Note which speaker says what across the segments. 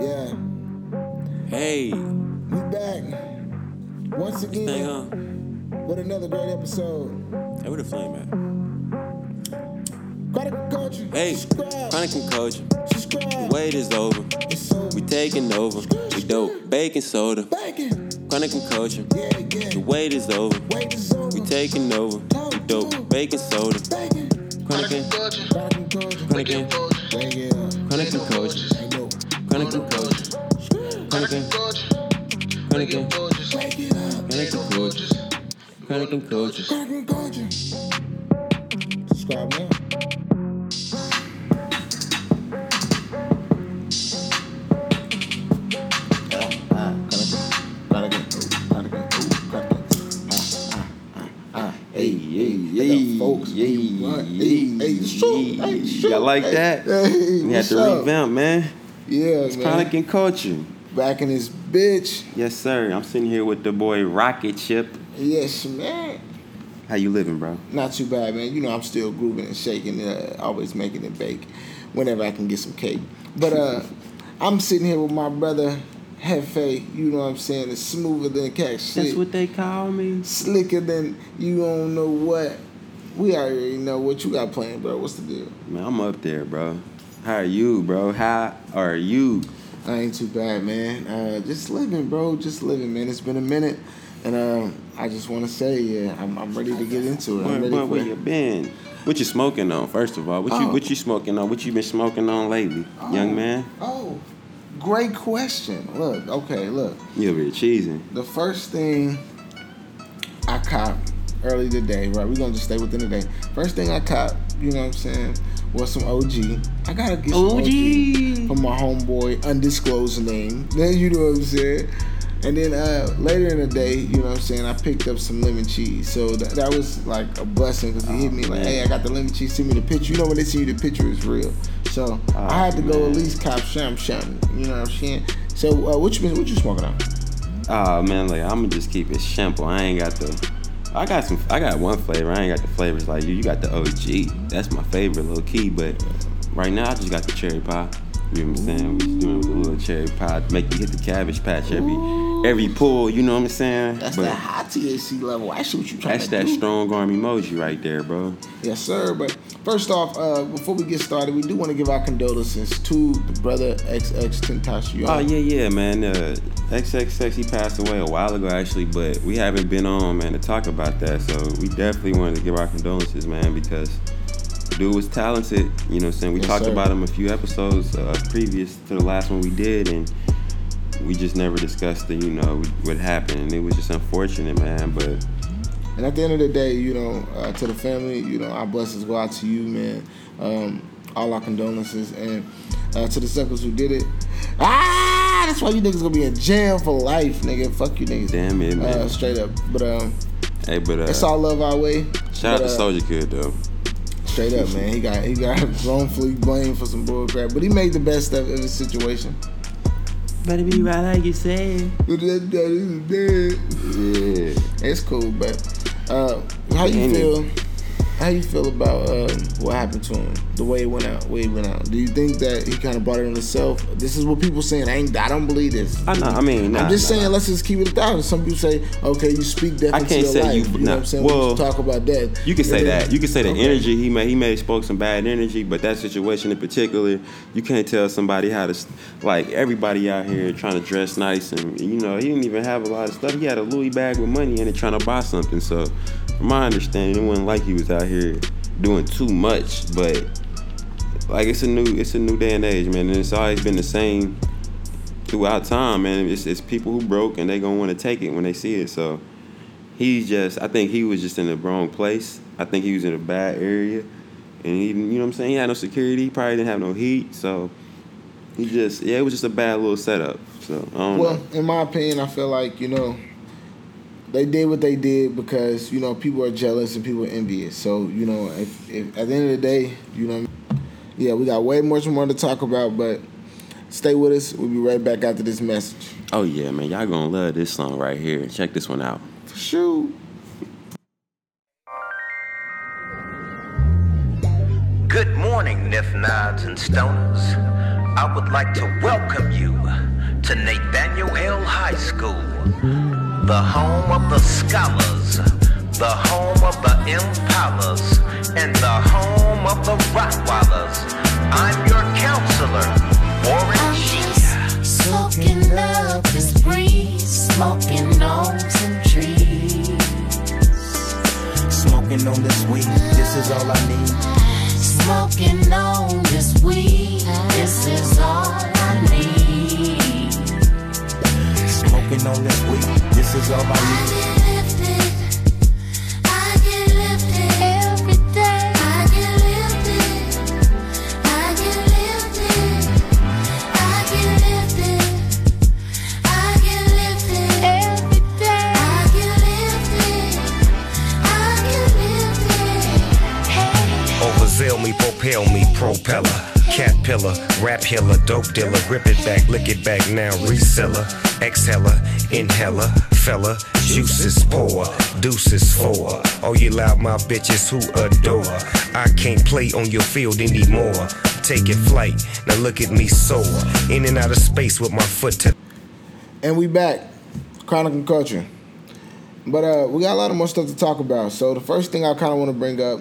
Speaker 1: Yeah,
Speaker 2: Hey,
Speaker 1: we back once
Speaker 2: thing
Speaker 1: again
Speaker 2: on.
Speaker 1: with another great episode.
Speaker 2: Hey, where the flame at?
Speaker 1: Chronic culture.
Speaker 2: Hey, chronic and culture. The wait is over.
Speaker 1: Over.
Speaker 2: We taking over. We dope. Baking soda.
Speaker 1: Bacon.
Speaker 2: Chronic and culture.
Speaker 1: Yeah, yeah.
Speaker 2: The wait is over.
Speaker 1: Wait is over.
Speaker 2: We taking over. We dope. Baking soda.
Speaker 1: Bacon.
Speaker 2: Chronic and
Speaker 1: Chronic culture.
Speaker 2: chronic and
Speaker 1: yeah.
Speaker 2: chronic and culture. Chronic and culture. Chronic and chronic and
Speaker 1: Wake it up.
Speaker 2: chronic and culture. Chronic and culture.
Speaker 1: Chronic and culture. Subscribe now.
Speaker 3: Hey, hey, hey,
Speaker 1: folks.
Speaker 3: hey,
Speaker 1: What?
Speaker 3: hey,
Speaker 1: Hey, hey, shoot, hey,
Speaker 3: hey.
Speaker 1: shoot.
Speaker 3: Y'all like
Speaker 1: Hey,
Speaker 3: that?
Speaker 1: hey,
Speaker 3: we had
Speaker 1: what's
Speaker 3: to
Speaker 1: up?
Speaker 3: revamp, man.
Speaker 1: Yeah,
Speaker 3: It's
Speaker 1: man.
Speaker 3: chronic and culture.
Speaker 1: Back in this bitch.
Speaker 3: Yes, sir. I'm sitting here with the boy Rocket Chip.
Speaker 1: Yes, man.
Speaker 3: How you living, bro?
Speaker 1: Not too bad, man. You know, I'm still grooving and shaking, uh, always making it bake whenever I can get some cake. But uh, I'm sitting here with my brother Hefe. You know what I'm saying? It's smoother than cat shit.
Speaker 3: That's what they call me.
Speaker 1: Slicker than you don't know what. We already know what you got planned, bro. What's the deal?
Speaker 3: Man, I'm up there, bro. How are you, bro? How are you?
Speaker 1: I ain't too bad, man. Uh, just living, bro. Just living, man. It's been a minute, and uh, I just want to say, yeah, I'm, I'm ready to get into it.
Speaker 3: Where,
Speaker 1: I'm ready
Speaker 3: where, where you been? What you smoking on? First of all, what you
Speaker 1: Oh.
Speaker 3: what you smoking on? What you been smoking on lately, young man?
Speaker 1: Oh, great question. Look, okay, look.
Speaker 3: You over here cheesing.
Speaker 1: The first thing I caught early today, right? We're gonna just stay within the day. First thing I caught, you know what I'm saying, was some OG. I gotta get some OG, from my homeboy, undisclosed name. Then you know what I'm saying. And then uh, later in the day, you know what I'm saying, I picked up some lemon cheese. So that, that was like a blessing because he hit me like,
Speaker 3: man.
Speaker 1: hey, I got the lemon cheese. Send me the picture. You know when they see you, the picture is real. So I had to go at least cop sham sham. You know what I'm saying? So uh, what you been, what you smoking on?
Speaker 3: Oh man, like I'm gonna just keep it simple. I ain't got the. I got some. I got one flavor. I ain't got the flavors like you. You got the OG. That's my favorite, low key. But right now, I just got the cherry pie. You know what I'm saying? We just doing it with a little cherry pie. Make you hit the cabbage patch every every pull. You know what I'm saying?
Speaker 1: That's
Speaker 3: but
Speaker 1: that high THC level. I see what you trying
Speaker 3: that's
Speaker 1: to
Speaker 3: that
Speaker 1: do.
Speaker 3: strong arm emoji right there, bro.
Speaker 1: Yes, sir. But first off, uh, before we get started, we do want to give our condolences to the brother XXXTentacion.
Speaker 3: Oh yeah, yeah, man. Uh, XXX he passed away a while ago actually, but we haven't been on man to talk about that. So we definitely wanted to give our condolences, man, because dude was talented. You know, what I'm saying we
Speaker 1: Yes,
Speaker 3: talked
Speaker 1: sir.
Speaker 3: about him a few episodes uh, previous to the last one we did, and we just never discussed the you know what happened, and it was just unfortunate, man. But
Speaker 1: And at the end of the day, you know, uh, to the family, you know, our blessings go out to you, man. Um, all our condolences, and uh, to the suckers who did it. Ah, that's why you niggas gonna be in jail for life, nigga. Fuck you niggas.
Speaker 3: damn it, man.
Speaker 1: Uh, straight up. But um,
Speaker 3: hey, but uh,
Speaker 1: it's all love our way.
Speaker 3: shout out to
Speaker 1: uh,
Speaker 3: Soldier Kid though.
Speaker 1: Straight up, man. He got he got wrongfully blamed for some bull crap, but he made the best of, of his situation.
Speaker 3: Better be right like you said.
Speaker 1: But that that is.
Speaker 3: Yeah.
Speaker 1: It's cool, but uh, how you
Speaker 3: Ain't it?
Speaker 1: feel? How you feel about um, what happened to him? The way it went out, way it went out. Do you think that he kind of brought it on himself? This is what people saying. I ain't. I don't believe this.
Speaker 3: I know. I mean, nah,
Speaker 1: I'm just
Speaker 3: nah,
Speaker 1: saying.
Speaker 3: nah.
Speaker 1: Let's just keep it a thousand. Some people say, okay, you speak death
Speaker 3: I can't say
Speaker 1: life.
Speaker 3: you-
Speaker 1: You, know what I'm saying?
Speaker 3: well,
Speaker 1: we talk about death.
Speaker 3: You can say
Speaker 1: then-
Speaker 3: that. You can say the
Speaker 1: Okay.
Speaker 3: energy he may he may have spoke some bad energy, but that situation in particular, you can't tell somebody how to like everybody out here trying to dress nice and you know he didn't even have a lot of stuff. He had a Louis bag with money in it trying to buy something. So, from my understanding, it wasn't like he was out here doing too much. But like it's a new it's a new day and age, man, and it's always been the same throughout time, man. It's, it's people who broke and they gonna want to take it when they see it. So he's just I think he was just in the wrong place. I think he was in a bad area. And he you know what I'm saying? He had no security, he probably didn't have no heat, so he just yeah, it was just a bad little setup. So I don't
Speaker 1: Well,
Speaker 3: know.
Speaker 1: in my opinion, I feel like you know they did what they did because you know people are jealous and people are envious. So you know, if, if at the end of the day, you know, yeah, we got way much more to talk about, but stay with us. We'll be right back after this message.
Speaker 3: Oh yeah, man, y'all gonna love this song right here. Check this one out.
Speaker 1: For sure.
Speaker 4: Good morning, Niff Nods and Stoners. I would like to welcome you to Nathaniel Hill High School, the home of the scholars, the home of the impalas, and the home of the Rottweilers. I'm your counselor, Warren
Speaker 5: I'm
Speaker 4: G.
Speaker 5: just soaking up this breeze, smoking gnomes and trees.
Speaker 6: Smoking on this weed, this is all I need.
Speaker 5: Smoking on this weed, this is all I need.
Speaker 6: Smoking on this weed, this is all.
Speaker 4: Overzeal me, propel me, propeller. Cat pillar, rap healer, dope dealer, grip it back, lick it back now, reseller, exhaler, inhaler, fella, juices pour, deuces for. All you loud my bitches who adore. I can't play on your field anymore. Taking flight, now look at me soar. In and out of space with my foot to
Speaker 1: And we back, Chronic and Culture. But uh, we got a lot of more stuff to talk about. So the first thing I kind of want to bring up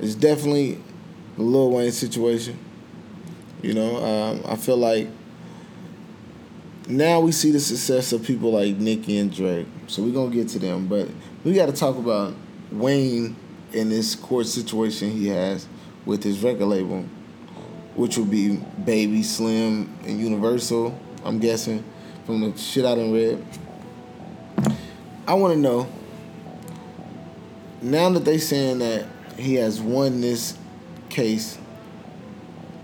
Speaker 1: is definitely the Lil Wayne situation. You know, um, I feel like now we see the success of people like Nicki and Drake. So we're gonna get to them, but we got to talk about Wayne and this court situation he has with his record label, which will be Baby Slim and Universal. I'm guessing from the shit I done read. I want to know now that they saying that he has won this case.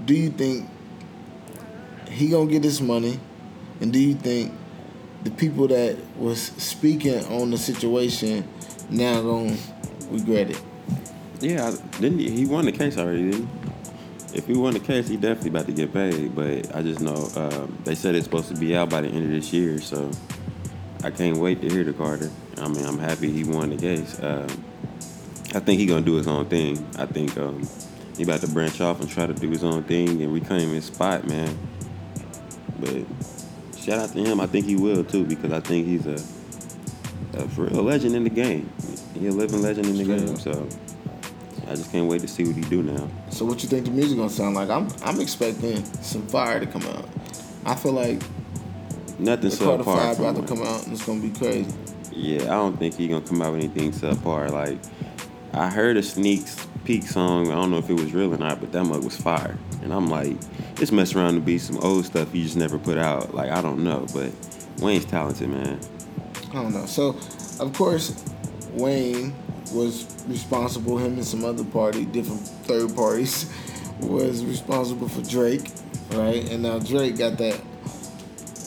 Speaker 1: Do you think he gonna get this money, and do you think the people that was speaking on the situation now gonna regret it?
Speaker 3: Yeah, didn't he, he won the case already? Didn't he? If he won the case, he definitely about to get paid. But I just know um, they said it's supposed to be out by the end of this year, so I can't wait to hear the Carter. I mean, I'm happy he won the case. Um, I think he gonna do his own thing. I think um, he about to branch off and try to do his own thing and reclaim his spot, man. But shout out to him. I think he will too because I think he's a, a for real legend in the game. He a living legend in the
Speaker 1: Straight
Speaker 3: game.
Speaker 1: up.
Speaker 3: So I just can't wait to see what he do now.
Speaker 1: So what you think the music gonna sound like? I'm I'm expecting some fire to come out. I feel like
Speaker 3: Nothing subpar
Speaker 1: Five about to come out and it's gonna be crazy.
Speaker 3: Yeah, I don't think he gonna come out with anything subpar. Like I heard a sneak peek song. I don't know if it was real or not, but that mug was fire. And I'm like, it's mess around to be some old stuff you just never put out. Like I don't know, but Wayne's talented, man.
Speaker 1: I don't know. So, of course, Wayne was responsible. Him and some other party, different third parties, was responsible for Drake, right? And now Drake got that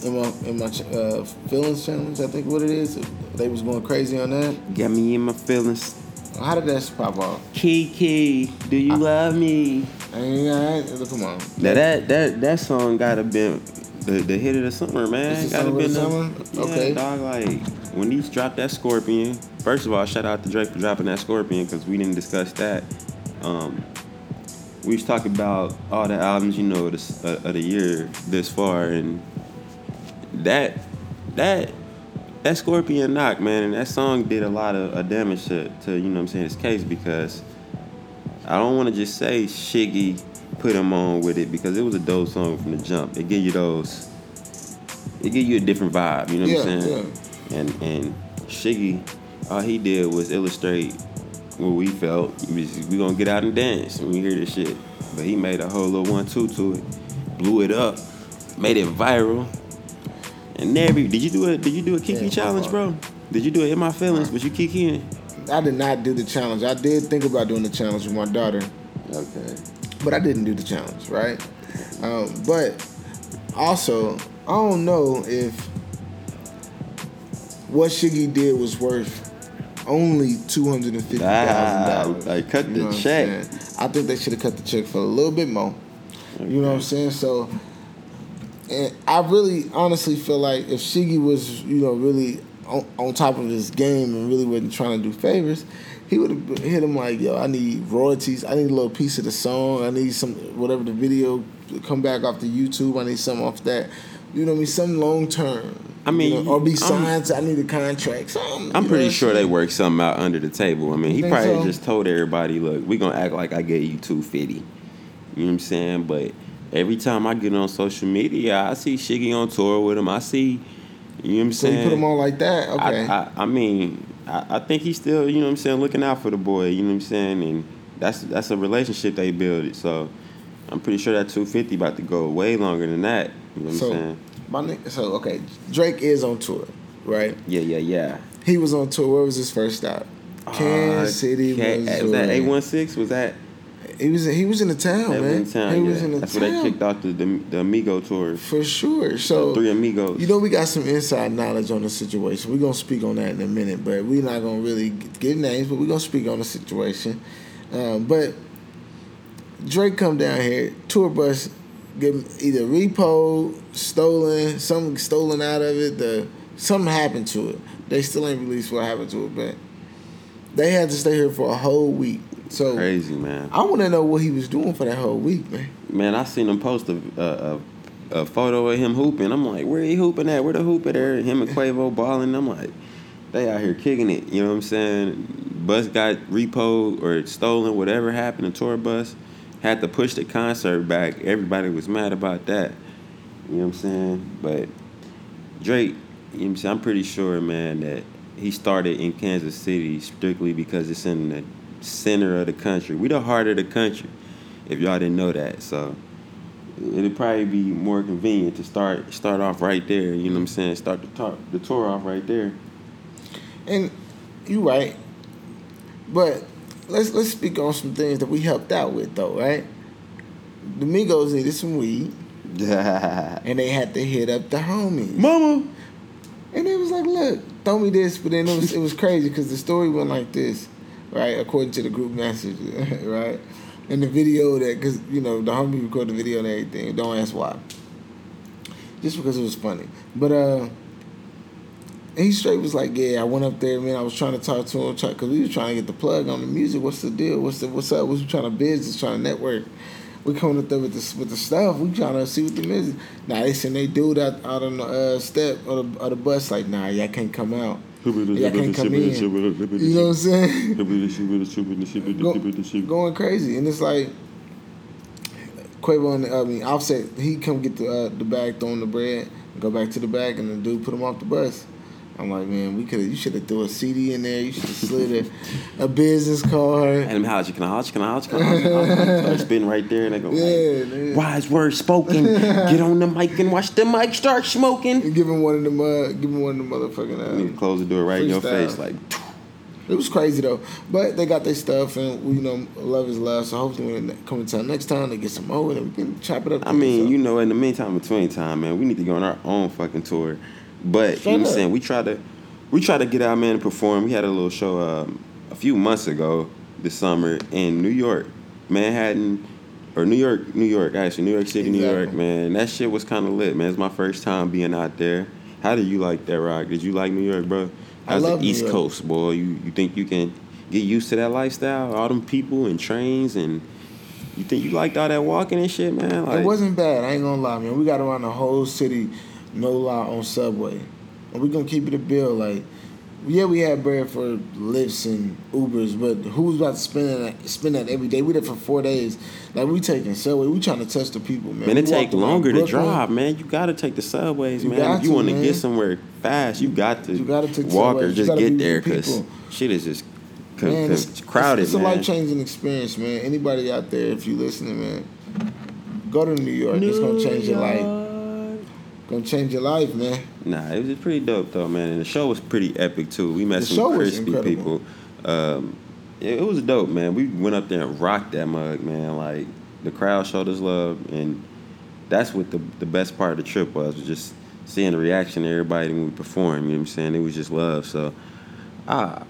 Speaker 1: in my in my uh, feelings challenge. I think what it is. They was going crazy on that.
Speaker 3: Got me in my feelings.
Speaker 1: How did that pop off?
Speaker 3: Kiki, do you love me?
Speaker 1: I ain't, I ain't, come on.
Speaker 3: Now that that that song gotta been the, the hit of the summer, man.
Speaker 1: It's
Speaker 3: gotta
Speaker 1: summer of
Speaker 3: been
Speaker 1: the
Speaker 3: the-
Speaker 1: summer?
Speaker 3: Yeah,
Speaker 1: Okay.
Speaker 3: dog. Like when he dropped that Scorpion. First of all, shout out to Drake for dropping that Scorpion because we didn't discuss that. Um, we was talking about all the albums, you know, this, uh, of the year this far, and that that that Scorpion knock, man, and that song did a lot of uh, damage to, to you know what I'm saying his case because I don't want to just say Shiggy put him on with it because it was a dope song from the jump. It give you those, it give you a different vibe. You know what I'm saying? Yeah? And and Shiggy, all he did was illustrate what we felt. We was- we gonna get out and dance when we hear this shit. But he made a whole little one two to it, blew it up, made it viral. And every did you do a did you do a Kiki
Speaker 1: Yeah,
Speaker 3: challenge, bro? Did you do it in my feelings? Was you kikiing?
Speaker 1: I did not do the challenge. I did think about doing the challenge with my daughter.
Speaker 3: Okay.
Speaker 1: but I didn't do the challenge, right? Um, but also, I don't know if what Shiggy did was worth only two hundred and fifty thousand dollars.
Speaker 3: Ah, like, cut the check.
Speaker 1: I think they should have cut the check for a little bit more. You know what I'm saying? So, and I really, honestly feel like if Shiggy was, you know, really on, on top of his game and really wasn't trying to do favors, he would have hit him like, "Yo, I need royalties. I need a little piece of the song. I need some whatever the video come back off the YouTube. I need something off that. You know what I mean? Some long term.
Speaker 3: I mean,
Speaker 1: you know, or be signed. I need a contract. Something,
Speaker 3: I'm pretty
Speaker 1: know
Speaker 3: sure they worked something out under the table. I mean, he probably
Speaker 1: so?
Speaker 3: just told everybody, "Look, we're gonna act like I gave you two fifty. You know what I'm saying? But every time I get on social media, I see Shiggy on tour with him. I see, you know what I'm
Speaker 1: So
Speaker 3: saying?
Speaker 1: you put him on like that. Okay.
Speaker 3: I, I, I mean, I, I think he's still, you know what I'm saying, looking out for the boy. You know what I'm saying? And that's that's a relationship they build. So I'm pretty sure that 250 about to go way longer than that. You know what
Speaker 1: so
Speaker 3: I'm saying?
Speaker 1: my so okay, Drake is on tour, right?
Speaker 3: Yeah, yeah, yeah.
Speaker 1: He was on tour. Where was his first stop? Kansas
Speaker 3: Uh,
Speaker 1: City,
Speaker 3: K-
Speaker 1: Missouri.
Speaker 3: Was that 816? Was that?
Speaker 1: He was he was in the town,
Speaker 3: that
Speaker 1: man.
Speaker 3: town,
Speaker 1: he
Speaker 3: yeah.
Speaker 1: was in the
Speaker 3: That's
Speaker 1: town That's
Speaker 3: where they kicked off the, the, the Amigo tours.
Speaker 1: for sure. So
Speaker 3: Three Amigos.
Speaker 1: You know, we got some inside knowledge on the situation. We're gonna speak on that in a minute, but we're not gonna really give names, but we're gonna speak on the situation. Um, but Drake come down here, tour bus, get either repo, stolen, something stolen out of it. The something happened to it. They still ain't released what happened to it, but they had to stay here for a whole week. So
Speaker 3: Crazy, man.
Speaker 1: I want to know what he was doing for that whole week, man.
Speaker 3: Man, I seen him post a, a, a, photo of him hooping. I'm like, where he hooping at? Where the hoop at there? Him and Quavo balling. I'm like, they out here kicking it. You know what I'm saying? Bus got repoed or stolen, whatever happened. The tour bus had to push the concert back. Everybody was mad about that. You know what I'm saying? But Drake, you know what I'm saying? I'm pretty sure, man, that he started in Kansas City strictly because it's in the center of the country. We the heart of the country. If y'all didn't know that, so it'd probably be more convenient to start start off right there. You know what I'm saying? Start the tour, the tour off right there.
Speaker 1: And you right. But let's let's speak on some things that we helped out with though, right? The Migos needed some weed and they had to hit up the homies.
Speaker 3: Mama.
Speaker 1: And it was like, look, throw me this, but then it was it was crazy because the story went like this, right? According to the group message, right? And the video that, because you know the homie recorded the video and everything. Don't ask why. Just because it was funny, but uh, he straight was like, yeah, I went up there, man. I was trying to talk to him because we was trying to get the plug on the music. What's the deal? What's the what's up? We trying to business, trying to network. We coming up there with the with the stuff. We trying to see what the music. Nah, they send they dude out out on the uh, step of the, of the bus like, nah, y'all can't come out. Y'all can't come in. You know what I'm saying? Go- going crazy, and it's like Quavo and I mean Offset. He come get the uh, the bag, throw in the bread, go back to the bag, and the dude put him off the bus. I'm like, man, we could. You should have threw a CD in there. You should have slid a, a business card.
Speaker 3: And how you can how you can how you can how you can start spitting right there and they go
Speaker 1: Yeah,
Speaker 3: like, wise words spoken get on the mic and watch the mic start smoking
Speaker 1: And give him one of them. Uh, give him one of them motherfucking.
Speaker 3: you need to
Speaker 1: Uh,
Speaker 3: close the door right in your face like
Speaker 1: it was crazy though, but they got their stuff, and we you know love is love. So hopefully when they come town next time, they get some more, and we can chop it up.
Speaker 3: I mean, you know, in the meantime, between time, man, we need to go on our own fucking tour. But
Speaker 1: Straight
Speaker 3: you know what. I'm saying? We try to we try to get out man and perform. We had a little show um, a few months ago this summer in New York, Manhattan, or New York, New York, actually, New York City, New York, man. That shit was kind of lit, man. It's my first time being out there. How did you like that, Rock? Did you like New York, bro?
Speaker 1: I
Speaker 3: How's
Speaker 1: love
Speaker 3: the East. Coast, boy? You you think you can get used to that lifestyle? All them people and trains and you think you liked all that walking and shit, man? Like,
Speaker 1: It wasn't bad. I ain't gonna lie, man. We got around the whole city, no lie on Subway, and we gonna keep it a bill. Like, yeah, we had bread for lifts and Ubers, but who's about to spend that spend that every day? We did for four days. Like we taking Subway. We trying to touch the people, man.
Speaker 3: Man, it
Speaker 1: We
Speaker 3: take longer to drive, man. You gotta take the subways,
Speaker 1: You
Speaker 3: man. If you
Speaker 1: to,
Speaker 3: want to
Speaker 1: man.
Speaker 3: get somewhere fast, you got to,
Speaker 1: You gotta take the
Speaker 3: walk or
Speaker 1: subways. You
Speaker 3: just
Speaker 1: gotta
Speaker 3: get
Speaker 1: be
Speaker 3: there because
Speaker 1: people.
Speaker 3: shit is just co-
Speaker 1: Man,
Speaker 3: co-
Speaker 1: it's,
Speaker 3: crowded,
Speaker 1: it's, it's a life changing experience, man. Anybody out there, if you listening, man, go to New York. it's gonna change your life. Gonna change your life, man.
Speaker 3: Nah, it was pretty dope though, man. And the show was pretty epic too. We met
Speaker 1: The
Speaker 3: some crispy people. Um, it, it was dope, man. We went up there and rocked that mug, man. Like the crowd showed us love, and that's what the the best part of the trip was. Was just seeing the reaction of everybody when we performed. You know what I'm saying? It was just love. So, ah,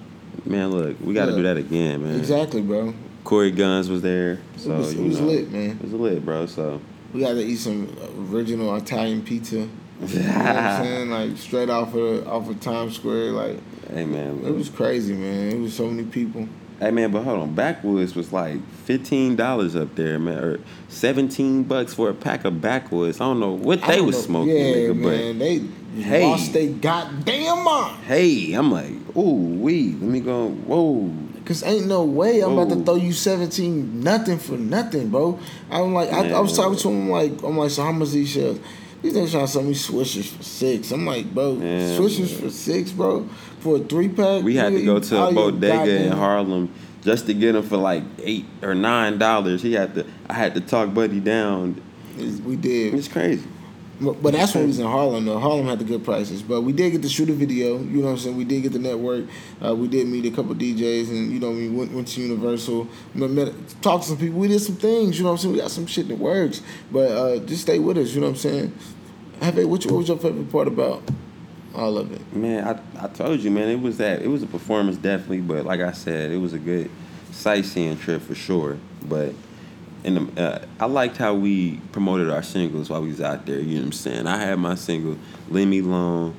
Speaker 3: man, look, we got to
Speaker 1: Yeah.
Speaker 3: do that again, man.
Speaker 1: Exactly, bro.
Speaker 3: Corey Guns was there, so
Speaker 1: was- it was
Speaker 3: know,
Speaker 1: lit, man.
Speaker 3: It was lit, bro. So
Speaker 1: We got to eat some original Italian pizza. You know what I'm saying? Like straight off of off of Times Square. Like
Speaker 3: hey, man,
Speaker 1: it was crazy, man. It was so many people.
Speaker 3: Hey man, but hold on. Backwoods was like fifteen dollars up there, man, or seventeen bucks for a pack of backwoods. I don't know what they was
Speaker 1: know.
Speaker 3: smoking,
Speaker 1: Yeah,
Speaker 3: nigga,
Speaker 1: man, they
Speaker 3: Hey.
Speaker 1: lost they goddamn mind.
Speaker 3: hey, I'm like, ooh, wee, let me go. Whoa,
Speaker 1: Cause ain't no way I'm about to throw you 17 nothing for nothing, bro. I'm like, I, I was talking to him like, I'm like, so how much these shells? These niggas trying to sell me swishers for six. I'm like, bro,
Speaker 3: Man,
Speaker 1: swishers for six, bro, for a three pack.
Speaker 3: we had to go to a bodega in Harlem just to get them for like eight or nine dollars. He had to, I had to talk Buddy down.
Speaker 1: We did,
Speaker 3: It's crazy.
Speaker 1: But, that's when we was in Harlem. though. Harlem had the good prices, but we did get to shoot a video. You know what I'm saying? We did get the network. Uh, we did meet a couple DJs, and you know we went, went to Universal, met, talked to some people. We did some things. You know what I'm saying? We got some shit that works, but uh, just stay with us. You know what I'm saying? Have what, what was your favorite part about all of it?
Speaker 3: Man, I, I told you, man, it was that it was a performance definitely, but like I said, it was a good sightseeing trip for sure. But in the, uh, I liked how we promoted our singles while we was out there. You know what I'm saying? I had my single "Leave Me Alone."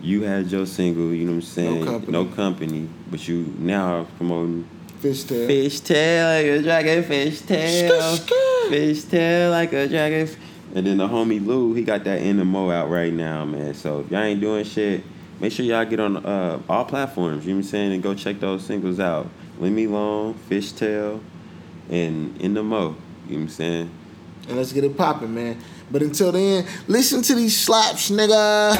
Speaker 3: You had your single. You know what I'm saying?
Speaker 1: No Company.
Speaker 3: No company. But you now are promoting
Speaker 1: Fishtail.
Speaker 3: fish tail like a dragon, fish tail,
Speaker 1: Skr, skr.
Speaker 3: fish tail like a dragon. And then the homie Lou, he got that NMO out right now, man. So if y'all ain't doing shit, make sure y'all get on uh, all platforms. You know what I'm saying? And go check those singles out. Leave Me Alone, Fishtail, and In the Mo. You know what I'm saying?
Speaker 1: and let's get it popping, man. But until then, listen to these slaps, nigga.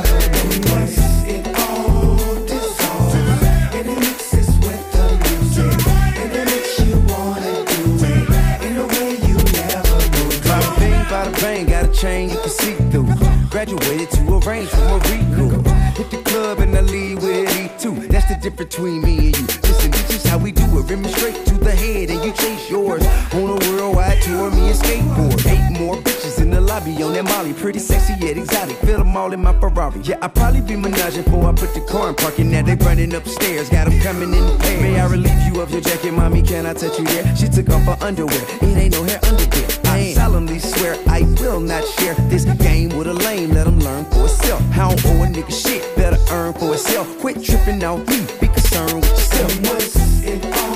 Speaker 6: Bada bing, bada bang, got a chain you can see through. Graduated to a range from a Rico. Difference between me and you. Listen, this is how we do it. Rim straight to the head and you chase yours. On a worldwide tour, me and skateboard. Eight more bitches in the lobby on that Molly. Pretty sexy yet exotic. Feel them all in my Ferrari. Yeah, I probably be menaging before I put the car in parking. Now they running upstairs. Got them coming in pairs. May I relieve you of your jacket, mommy? Can I touch you there? She took off her underwear. It ain't no hair under there. I solemnly swear I will not share this game with a lame. Let him learn for himself. I don't owe a nigga shit. Better earn for himself. Quit tripping on me be concerned with yourself.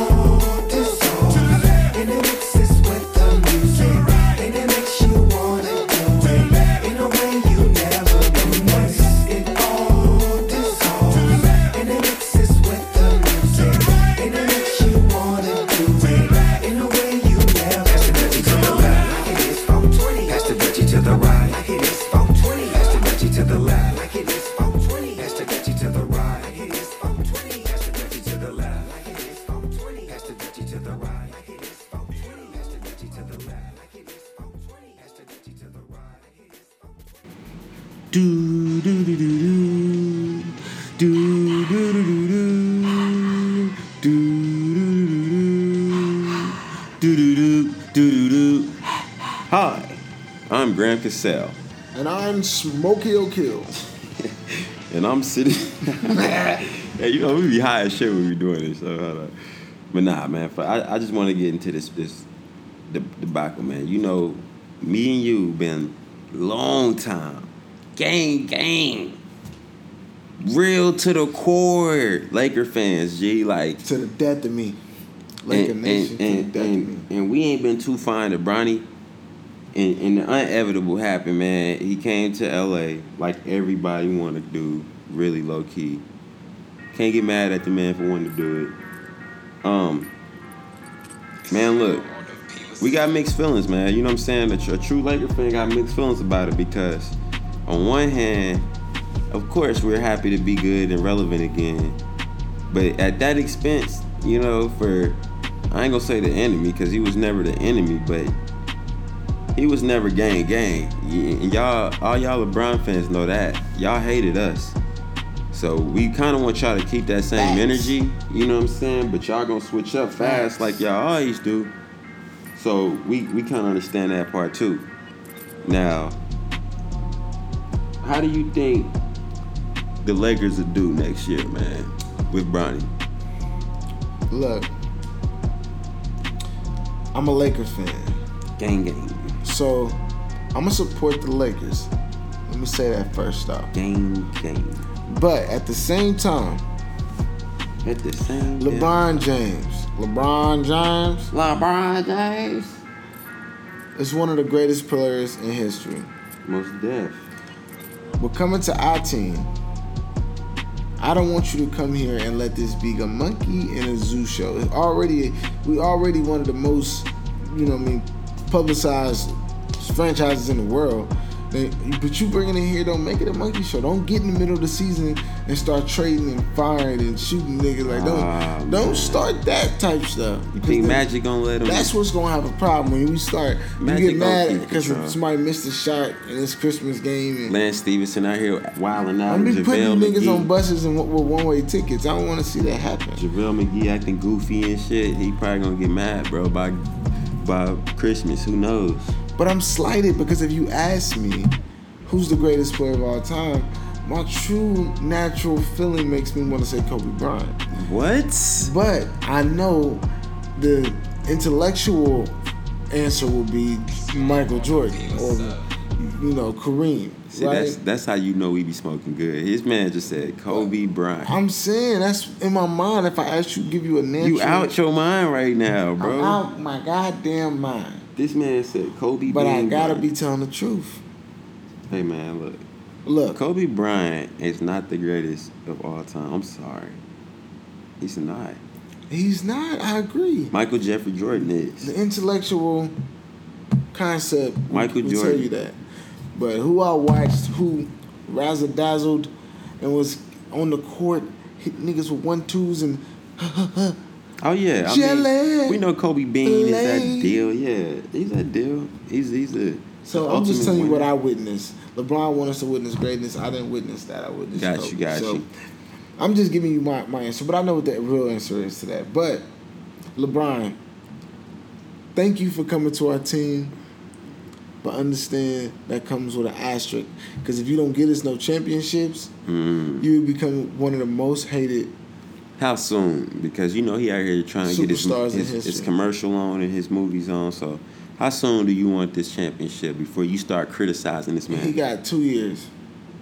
Speaker 3: Cassell,
Speaker 1: And I'm Smokey O'Kill.
Speaker 3: and I'm sitting. hey, you know we be high as shit when we doing this. So hold on. But nah, man. For, I, I just want to get into this this the debacle, man. You know, me and you been long time, gang gang, real to the core, Laker fans. G like
Speaker 1: To the death of me. Laker
Speaker 3: and,
Speaker 1: Nation
Speaker 3: and,
Speaker 1: to
Speaker 3: and,
Speaker 1: the death of me.
Speaker 3: and, and we ain't been too fine to Bronny. And, and the inevitable happened, man. He came to LA like everybody want to do, really low key. Can't get mad at the man for wanting to do it. Um, man, look, we got mixed feelings, man. You know what I'm saying? A, a true Laker fan got mixed feelings about it because, on one hand, of course, we're happy to be good and relevant again. But at that expense, you know, for I ain't gonna say the enemy because he was never the enemy, but he was never gang gang. And y'all, all y'all LeBron fans know that. Y'all hated us. So we kind of want y'all to keep that same
Speaker 1: Facts.
Speaker 3: energy, you know what I'm saying? But y'all gonna switch up fast like y'all always do. So we we kind of understand that part too. Now, how do you think the Lakers will do next year, man, with Bronny?
Speaker 1: Look, I'm a Lakers fan.
Speaker 3: Gang gang,
Speaker 1: So I'm gonna support the Lakers. Let me say that first off.
Speaker 3: gang gang.
Speaker 1: But at the same time,
Speaker 3: At the same
Speaker 1: LeBron James. LeBron James
Speaker 3: LeBron James.
Speaker 1: is one of the greatest players in history.
Speaker 3: Most deaf.
Speaker 1: But coming to our team, I don't want you to come here and let this be a monkey in a zoo show. It's already we already one of the most, you know, what I mean, publicized franchises in the world. They- But you bringing it here, don't make it a monkey show. Don't get in the middle of the season and start trading and firing and shooting niggas. Like don't
Speaker 3: Ah,
Speaker 1: don't start that type stuff.
Speaker 3: You think Magic gonna let him?
Speaker 1: that's what's gonna have a problem when we start.
Speaker 3: Magic
Speaker 1: you get mad because somebody missed a shot in this Christmas game. And
Speaker 3: Lance Stephenson out here wilding out.
Speaker 1: I'm be putting niggas
Speaker 3: McGee.
Speaker 1: on buses and with one way tickets. I don't want to see that happen.
Speaker 3: JaVale McGee acting goofy and shit. He probably gonna get mad, bro, by by Christmas. Who knows?
Speaker 1: But I'm slighted because if you ask me, who's the greatest player of all time, my true natural feeling makes me want to say Kobe Bryant.
Speaker 3: What?
Speaker 1: But I know the intellectual answer will be Michael Jordan or you know Kareem.
Speaker 3: See,
Speaker 1: right?
Speaker 3: that's that's how you know we be smoking good. His man just said Kobe Bryant.
Speaker 1: I'm saying that's in my mind. If I ask you, give you a natural,
Speaker 3: you out your mind right now,
Speaker 1: I'm
Speaker 3: bro.
Speaker 1: out my goddamn mind.
Speaker 3: This man said Kobe.
Speaker 1: But I gotta
Speaker 3: Bryant.
Speaker 1: be telling the truth.
Speaker 3: Hey man, look.
Speaker 1: Look,
Speaker 3: Kobe Bryant is not the greatest of all time. I'm sorry. He's not.
Speaker 1: he's not. I agree.
Speaker 3: Michael Jeffrey Jordan is.
Speaker 1: The intellectual concept
Speaker 3: Michael
Speaker 1: will tell
Speaker 3: Jordan.
Speaker 1: you that. But who I watched, who razzle dazzled, and was on the court, hit niggas with one twos and
Speaker 3: Oh yeah, I
Speaker 1: Jelly.
Speaker 3: mean, we know Kobe Bean is that deal. Yeah, he's that deal. He's he's a.
Speaker 1: So I'm just telling you what. I witnessed. LeBron wanted us to witness greatness. I didn't witness that. I witnessed.
Speaker 3: Got
Speaker 1: Kobe.
Speaker 3: you, got
Speaker 1: so,
Speaker 3: you.
Speaker 1: I'm just giving you my, my answer, but I know what the real answer is to that. But LeBron, thank you for coming to our team. But understand that comes with an asterisk. Because if you don't get us no championships,
Speaker 3: Mm.
Speaker 1: you will become one of the most hated.
Speaker 3: How soon? Because you know he out here trying to get his, his, his commercial on and his movies on. So, how soon do you want this championship before you start criticizing this man?
Speaker 1: He got two years.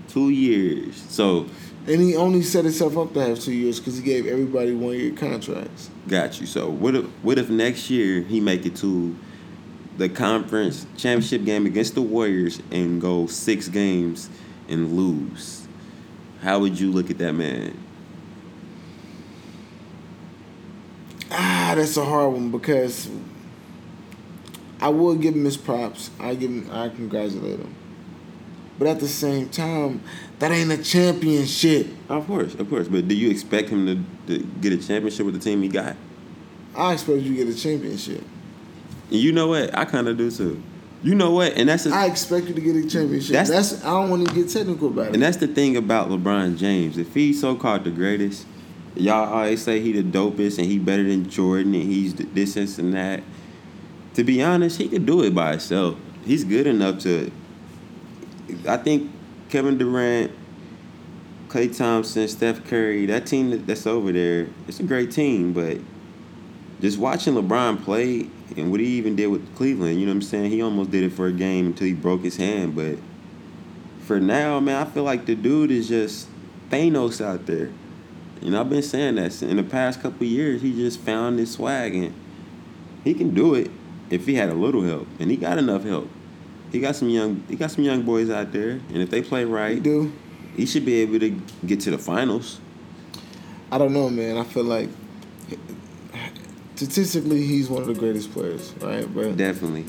Speaker 3: Two years. So,
Speaker 1: And he only set himself up to have two years because he gave everybody one year contracts.
Speaker 3: got you. So, what if what if next year he make it to the conference championship game against the Warriors and go six games and lose? How would you look at that man?
Speaker 1: Ah, that's a hard one because I will give him his props. I give him, I congratulate him. But at the same time, that ain't a championship.
Speaker 3: Of course, of course. But do you expect him to, to get a championship with the team he got?
Speaker 1: I expect you to get a championship.
Speaker 3: And you know what? I kind of do too. You know what? And that's the,
Speaker 1: I expect you to get a championship.
Speaker 3: That's-
Speaker 1: That's, I don't want to get technical about it.
Speaker 3: and that's the thing about LeBron James. If he's so called the greatest, y'all always say he the dopest and he better than Jordan and he's th- this this, and that. To be honest, he could do it by himself. He's good enough to. I think Kevin Durant, Klay Thompson, Steph Curry, that team that's over there, it's a great team, but just watching LeBron play and what he even did with Cleveland, you know what I'm saying? He almost did it for a game until he broke his hand, but for now, man, I feel like the dude is just Thanos out there. You know, I've been saying that in the past couple years. He just found his swag and he can do it if he had a little help, and he got enough help. He got some young, he got some young boys out there, and if they play right,
Speaker 1: do?
Speaker 3: he should be able to get to the finals.
Speaker 1: I don't know, man. I feel like statistically he's one of the greatest players, right? But
Speaker 3: Definitely.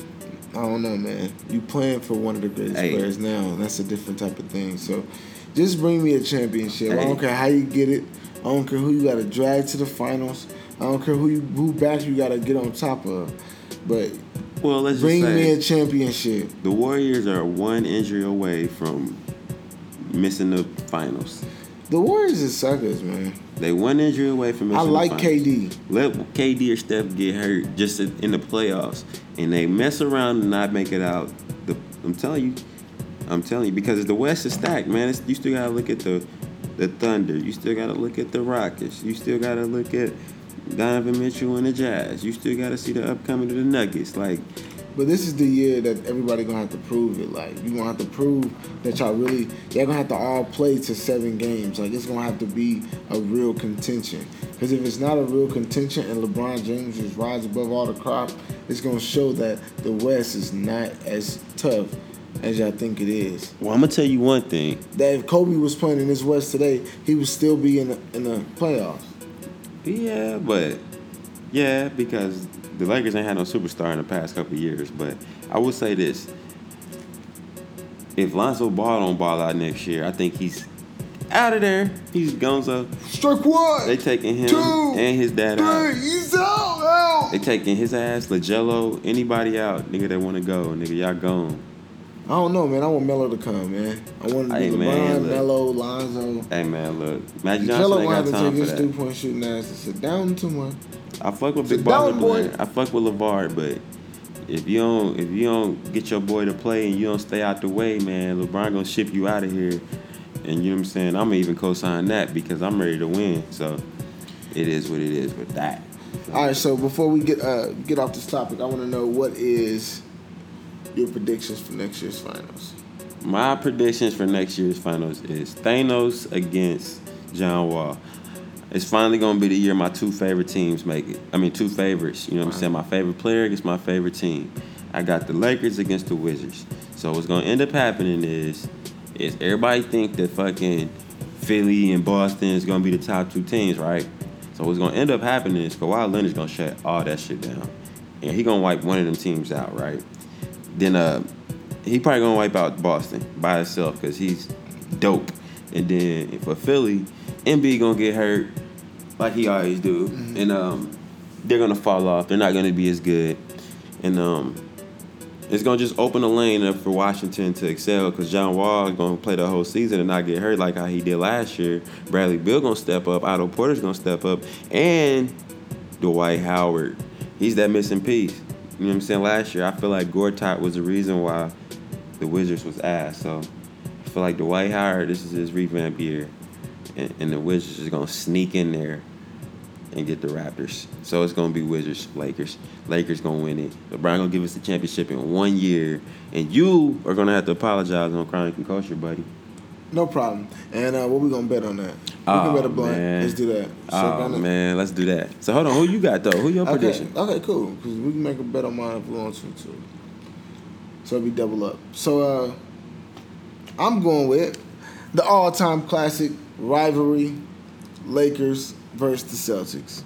Speaker 1: I don't know, man. You playing for one of the greatest
Speaker 3: Hey.
Speaker 1: players now, and that's a different type of thing. So, just bring me a championship. I don't care how you get it. I don't care who you got to drag to the finals. I don't care who you who back you got to get on top of. But
Speaker 3: Well, let's
Speaker 1: bring
Speaker 3: just
Speaker 1: me a championship.
Speaker 3: the Warriors are one injury away from missing the finals.
Speaker 1: The Warriors is suckers, man.
Speaker 3: They one injury away from missing
Speaker 1: I like. KD.
Speaker 3: Let KD or Steph get hurt just in the playoffs, and they mess around and not make it out. The, I'm telling you, I'm telling you, because the West is stacked, man. It's, you still gotta look at the the Thunder. You still gotta look at the Rockets. You still gotta look at Donovan Mitchell and the Jazz. You still gotta see the upcoming of the Nuggets. Like
Speaker 1: But this is the year that everybody gonna have to prove it. Like you gonna have to prove that y'all really y'all gonna have to all play to seven games. Like it's gonna have to be a real contention. Because if it's not a real contention and LeBron James just rides above all the crop, it's gonna show that the West is not as tough as y'all think it is.
Speaker 3: Well, I'm gonna tell you one thing.
Speaker 1: That if Kobe was playing in this West today, he would still be in the, in the playoffs.
Speaker 3: Yeah, but yeah, because the Lakers ain't had no superstar in the past couple years. But I will say this: if Lonzo Ball don't ball out next year, I think he's out of there. He's gonzo.
Speaker 1: Strike one.
Speaker 3: They taking him
Speaker 1: two,
Speaker 3: and his dad
Speaker 1: three,
Speaker 3: out.
Speaker 1: He's out. out.
Speaker 3: They taking his ass, LiAngelo, anybody out, nigga that want to go, nigga, y'all gone.
Speaker 1: I don't know, man. I want Melo to come, man. I want to
Speaker 3: Hey,
Speaker 1: do
Speaker 3: man,
Speaker 1: LeBron,
Speaker 3: look.
Speaker 1: Melo, Lonzo.
Speaker 3: Hey man, look, Magic Johnson
Speaker 1: Jello ain't
Speaker 3: got
Speaker 1: to
Speaker 3: time
Speaker 1: take
Speaker 3: for
Speaker 1: his
Speaker 3: that.
Speaker 1: point shooting ass and sit down too much.
Speaker 3: I fuck with
Speaker 1: Sit
Speaker 3: Big Baller
Speaker 1: boy.
Speaker 3: Boy. I fuck with LaVar, but if you don't if you don't get your boy to play and you don't stay out the way, man, LeBron gonna ship you out of here. And you know what I'm saying? I'm gonna even co-sign that because I'm ready to win. So it is what it is with that.
Speaker 1: All right, so before we get uh, get off this topic, I want to know what is your predictions for next year's finals.
Speaker 3: My predictions for next year's finals is Thanos against John Wall. It's finally gonna be the year my two favorite teams make it. I mean, two favorites. You know what I'm saying? My favorite player against my favorite team. I got the Lakers against the Wizards. So what's gonna end up happening is, is everybody think that fucking Philly and Boston is gonna be the top two teams, right? So what's gonna end up happening is Kawhi Leonard's gonna shut all that shit down, and he gonna wipe one of them teams out, right? Then uh, he probably gonna wipe out Boston by himself because he's dope. And then for Philly, MB gonna get hurt like he always do, and um, they're gonna fall off. They're not gonna be as good, and um, it's gonna just open a lane up for Washington to excel because John Wall is gonna play the whole season and not get hurt like how he did last year. Bradley Beal gonna step up. Otto Porter's gonna step up, and Dwight Howard, he's that missing piece. You know what I'm saying? Last year, I feel like Gortat was the reason why the Wizards was ass. So I feel like Dwight Howard, this is his revamp year, and, and the Wizards is gonna sneak in there and get the Raptors. So it's gonna be Wizards, Lakers. Lakers gonna win it. LeBron gonna give us the championship in one year, and you are gonna have to apologize on Chronic and Culture, buddy.
Speaker 1: No problem. And uh, what we gonna bet on that? We
Speaker 3: Oh,
Speaker 1: can bet a blunt.
Speaker 3: man.
Speaker 1: Let's do that. So
Speaker 3: Oh man, let's do that. So hold on, who you got though? Who your
Speaker 1: Okay.
Speaker 3: prediction?
Speaker 1: Okay, cool. Because we can make a bet on mine if we want to too. So it'll double up. So uh, I'm going with the all-time classic rivalry, Lakers versus the Celtics.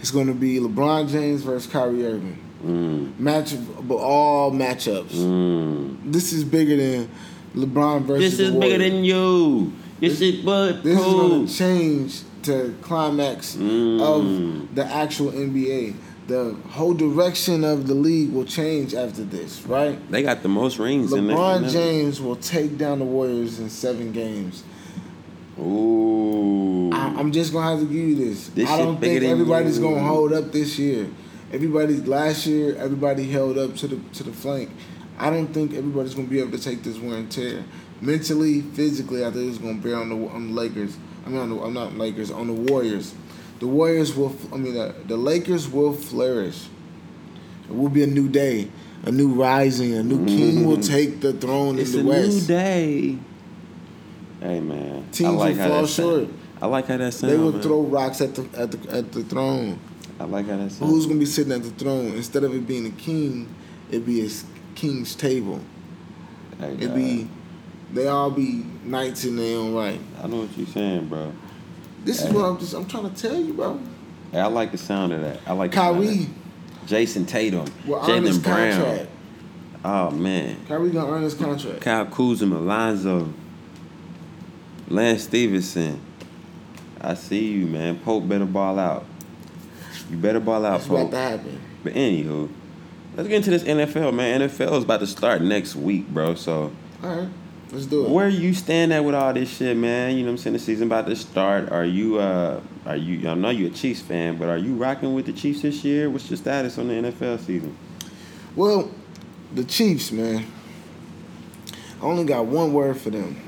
Speaker 1: It's going to be LeBron James versus Kyrie Irving.
Speaker 3: Mm,
Speaker 1: Match, but all matchups.
Speaker 3: mm.
Speaker 1: This is bigger than LeBron versus.
Speaker 3: This is
Speaker 1: the
Speaker 3: bigger than you. This is but
Speaker 1: This is going to change the climax
Speaker 3: Mm.
Speaker 1: of the actual NBA. The whole direction of the league will change after this, right?
Speaker 3: They got the most rings.
Speaker 1: LeBron James will take down the Warriors in seven games.
Speaker 3: Ooh.
Speaker 1: I, I'm just gonna have to give you this.
Speaker 3: This
Speaker 1: I don't think everybody's gonna hold up this year. Everybody last year, everybody held up to the to the flank. I don't think everybody's gonna be able to take this wear and tear. Mentally, physically, I think it's gonna bear on the on the Lakers. I mean, on the, I'm not Lakers, on the Warriors. The Warriors will. I mean, the, the Lakers will flourish. It will be a new day, a new rising, a new king will take the throne
Speaker 3: Mm-hmm. It's
Speaker 1: in
Speaker 3: a
Speaker 1: the West.
Speaker 3: new day. Hey man, I
Speaker 1: Teams
Speaker 3: like
Speaker 1: will
Speaker 3: how
Speaker 1: fall short.
Speaker 3: sound. I like how that sounds.
Speaker 1: They will
Speaker 3: man.
Speaker 1: throw rocks at the at the at the throne.
Speaker 3: I like how that sounds.
Speaker 1: Who's gonna be sitting at the throne instead of it being a king? It'd be a king's table.
Speaker 3: Hey,
Speaker 1: It'd be they all be knights in their own right.
Speaker 3: I know what you're saying, bro.
Speaker 1: This is what I'm just I'm trying to tell you, bro.
Speaker 3: Hey, I like the sound of that. I like
Speaker 1: Kyrie.
Speaker 3: Jayson Tatum,
Speaker 1: will
Speaker 3: Jaylen Brown.
Speaker 1: contract.
Speaker 3: Oh man,
Speaker 1: Kyrie gonna earn his contract.
Speaker 3: Kyle Kuzma, Lonzo, Lance Stephenson. I see you, man. Pope better ball out. You better ball out,
Speaker 1: about
Speaker 3: Pope.
Speaker 1: to happen.
Speaker 3: But anywho, let's get into this NFL, man. NFL is about to start next week, bro. So
Speaker 1: All right, let's do it.
Speaker 3: where you stand at with all this shit, man? You know what I'm saying? The season about to start. Are you uh are you I know you're a Chiefs fan, but are you rocking with the Chiefs this year? What's your status on the NFL season?
Speaker 1: Well, the Chiefs, man. I only got one word for them.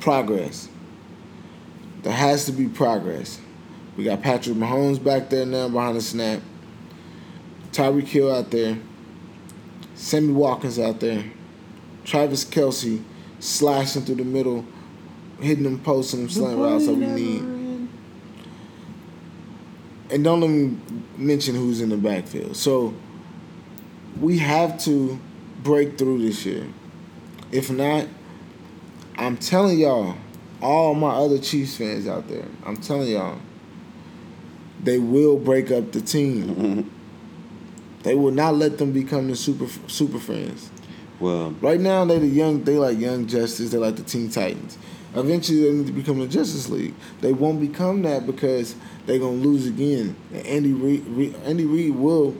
Speaker 1: Progress. There has to be progress. We got Patrick Mahomes back there now behind the snap. Tyreek Hill out there, Sammy Watkins out there, Travis Kelce slashing through the middle, hitting them posts and them slant routes that we need. And don't let me mention who's in the backfield. So we have to break through this year. If not, I'm telling y'all, all my other Chiefs fans out there, I'm telling y'all, they will break up the team. They will not let them become the super super friends.
Speaker 3: Well,
Speaker 1: Right now, they the young. They like Young Justice. They like the Teen Titans. Eventually, they need to become the Justice League. They won't become that because they're gonna lose again. And Andy Reid, Reid- Andy Reid will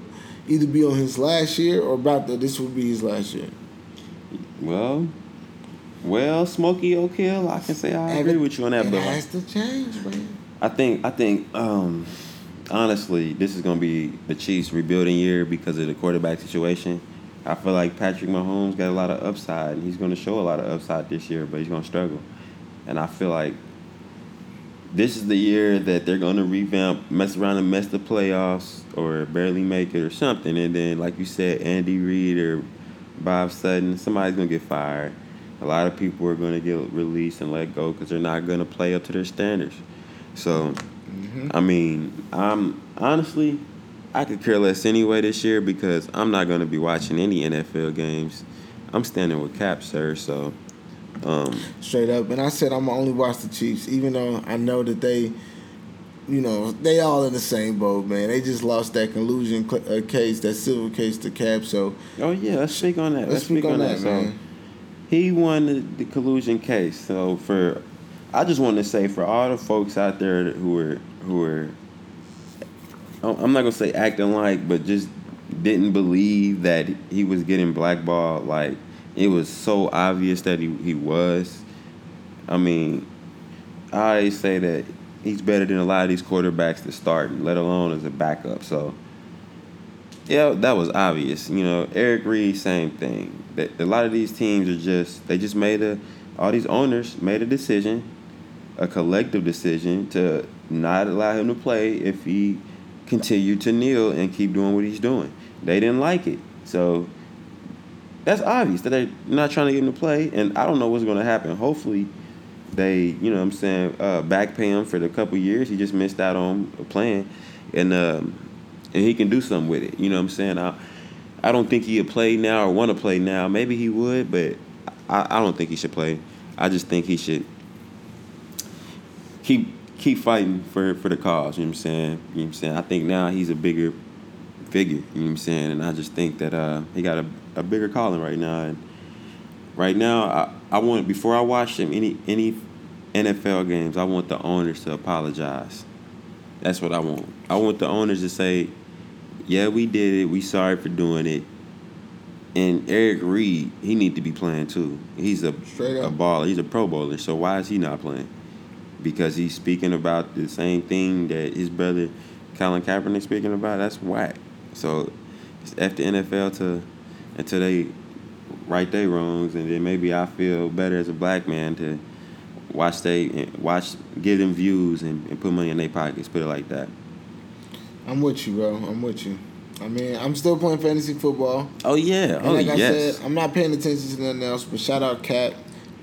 Speaker 1: either be on his last year or about to. This will be his last year.
Speaker 3: well, well, Smokey O'Kill, I can say I agree with you on that,
Speaker 1: It
Speaker 3: but
Speaker 1: has to change, man.
Speaker 3: I think I think um, honestly, this is gonna be the Chiefs' rebuilding year because of the quarterback situation. I feel like Patrick Mahomes got a lot of upside, and he's gonna show a lot of upside this year, but he's gonna struggle. And I feel like this is the year that they're gonna revamp, mess around and mess the playoffs, or barely make it, or something. And then, like you said, Andy Reid or Bob Sutton, somebody's gonna get fired. A lot of people are gonna get released and let go because they're not gonna play up to their standards. So, I mean, I'm honestly, I could care less anyway this year because I'm not gonna be watching any NFL games. I'm standing with Cap, sir. So, um,
Speaker 1: Straight up. And I said I'm only watch the Chiefs, even though I know that they, you know, they all in the same boat, man. They just lost that collusion cl- uh, case, that civil case to Cap. So
Speaker 3: oh yeah, let's speak on that.
Speaker 1: let's speak on that,
Speaker 3: So,
Speaker 1: man.
Speaker 3: he won the, the collusion case. So for, I just want to say for all the folks out there who are who are, I'm not gonna say acting like, but just didn't believe that he was getting blackballed. Like it was so obvious that he he was. I mean, I say that he's better than a lot of these quarterbacks to start, let alone as a backup. So. Yeah, that was obvious. You know, Eric Reid, same thing. That a lot of these teams are just they just made a all these owners made a decision, a collective decision to not allow him to play if he continued to kneel and keep doing what he's doing. They didn't like it. So that's obvious that they're not trying to get him to play and I don't know what's gonna happen. Hopefully they, you know what I'm saying, uh, back pay him for the couple years he just missed out on playing. And um, and he can do something with it. You know what I'm saying? I, I don't think he'd play now or want to play now. Maybe he would, but I, I don't think he should play. I just think he should keep keep fighting for, for the cause. You know what I'm saying? You know what I'm saying? I think now he's a bigger figure. You know what I'm saying? And I just think that uh, he got a, a bigger calling right now. And right now, I, I want before I watch him any any NFL games, I want the owners to apologize. That's what I want. I want the owners to say, "Yeah, we did it. We sorry for doing it." And Eric Reid, he need to be playing too. He's a
Speaker 1: Straight
Speaker 3: a baller. He's a Pro Bowler. So why is he not playing? Because he's speaking about the same thing that his brother Colin Kaepernick speaking about. That's whack. So it's F the NFL to until they right their wrongs, and then maybe I feel better as a black man to watch they watch give them views and, and put money in their pockets. Put it like that.
Speaker 1: I'm with you, bro. I'm with you. I mean, I'm still playing fantasy football.
Speaker 3: Oh yeah.
Speaker 1: And
Speaker 3: Oh
Speaker 1: like I
Speaker 3: yes.
Speaker 1: said, I'm not paying attention to nothing else. But shout out Cat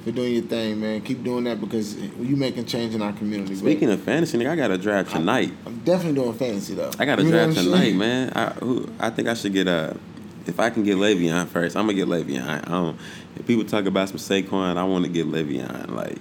Speaker 1: for doing your thing, man. Keep doing that because you making change in our community. bro.
Speaker 3: Speaking of fantasy, nigga, I got a draft tonight.
Speaker 1: I'm definitely doing fantasy though.
Speaker 3: I got a
Speaker 1: You
Speaker 3: draft tonight, man. I who, I think I should get a. If I can get Le'Veon first, I'm gonna get Le'Veon. I don't, if people talk about some Saquon, I want to get Le'Veon. Like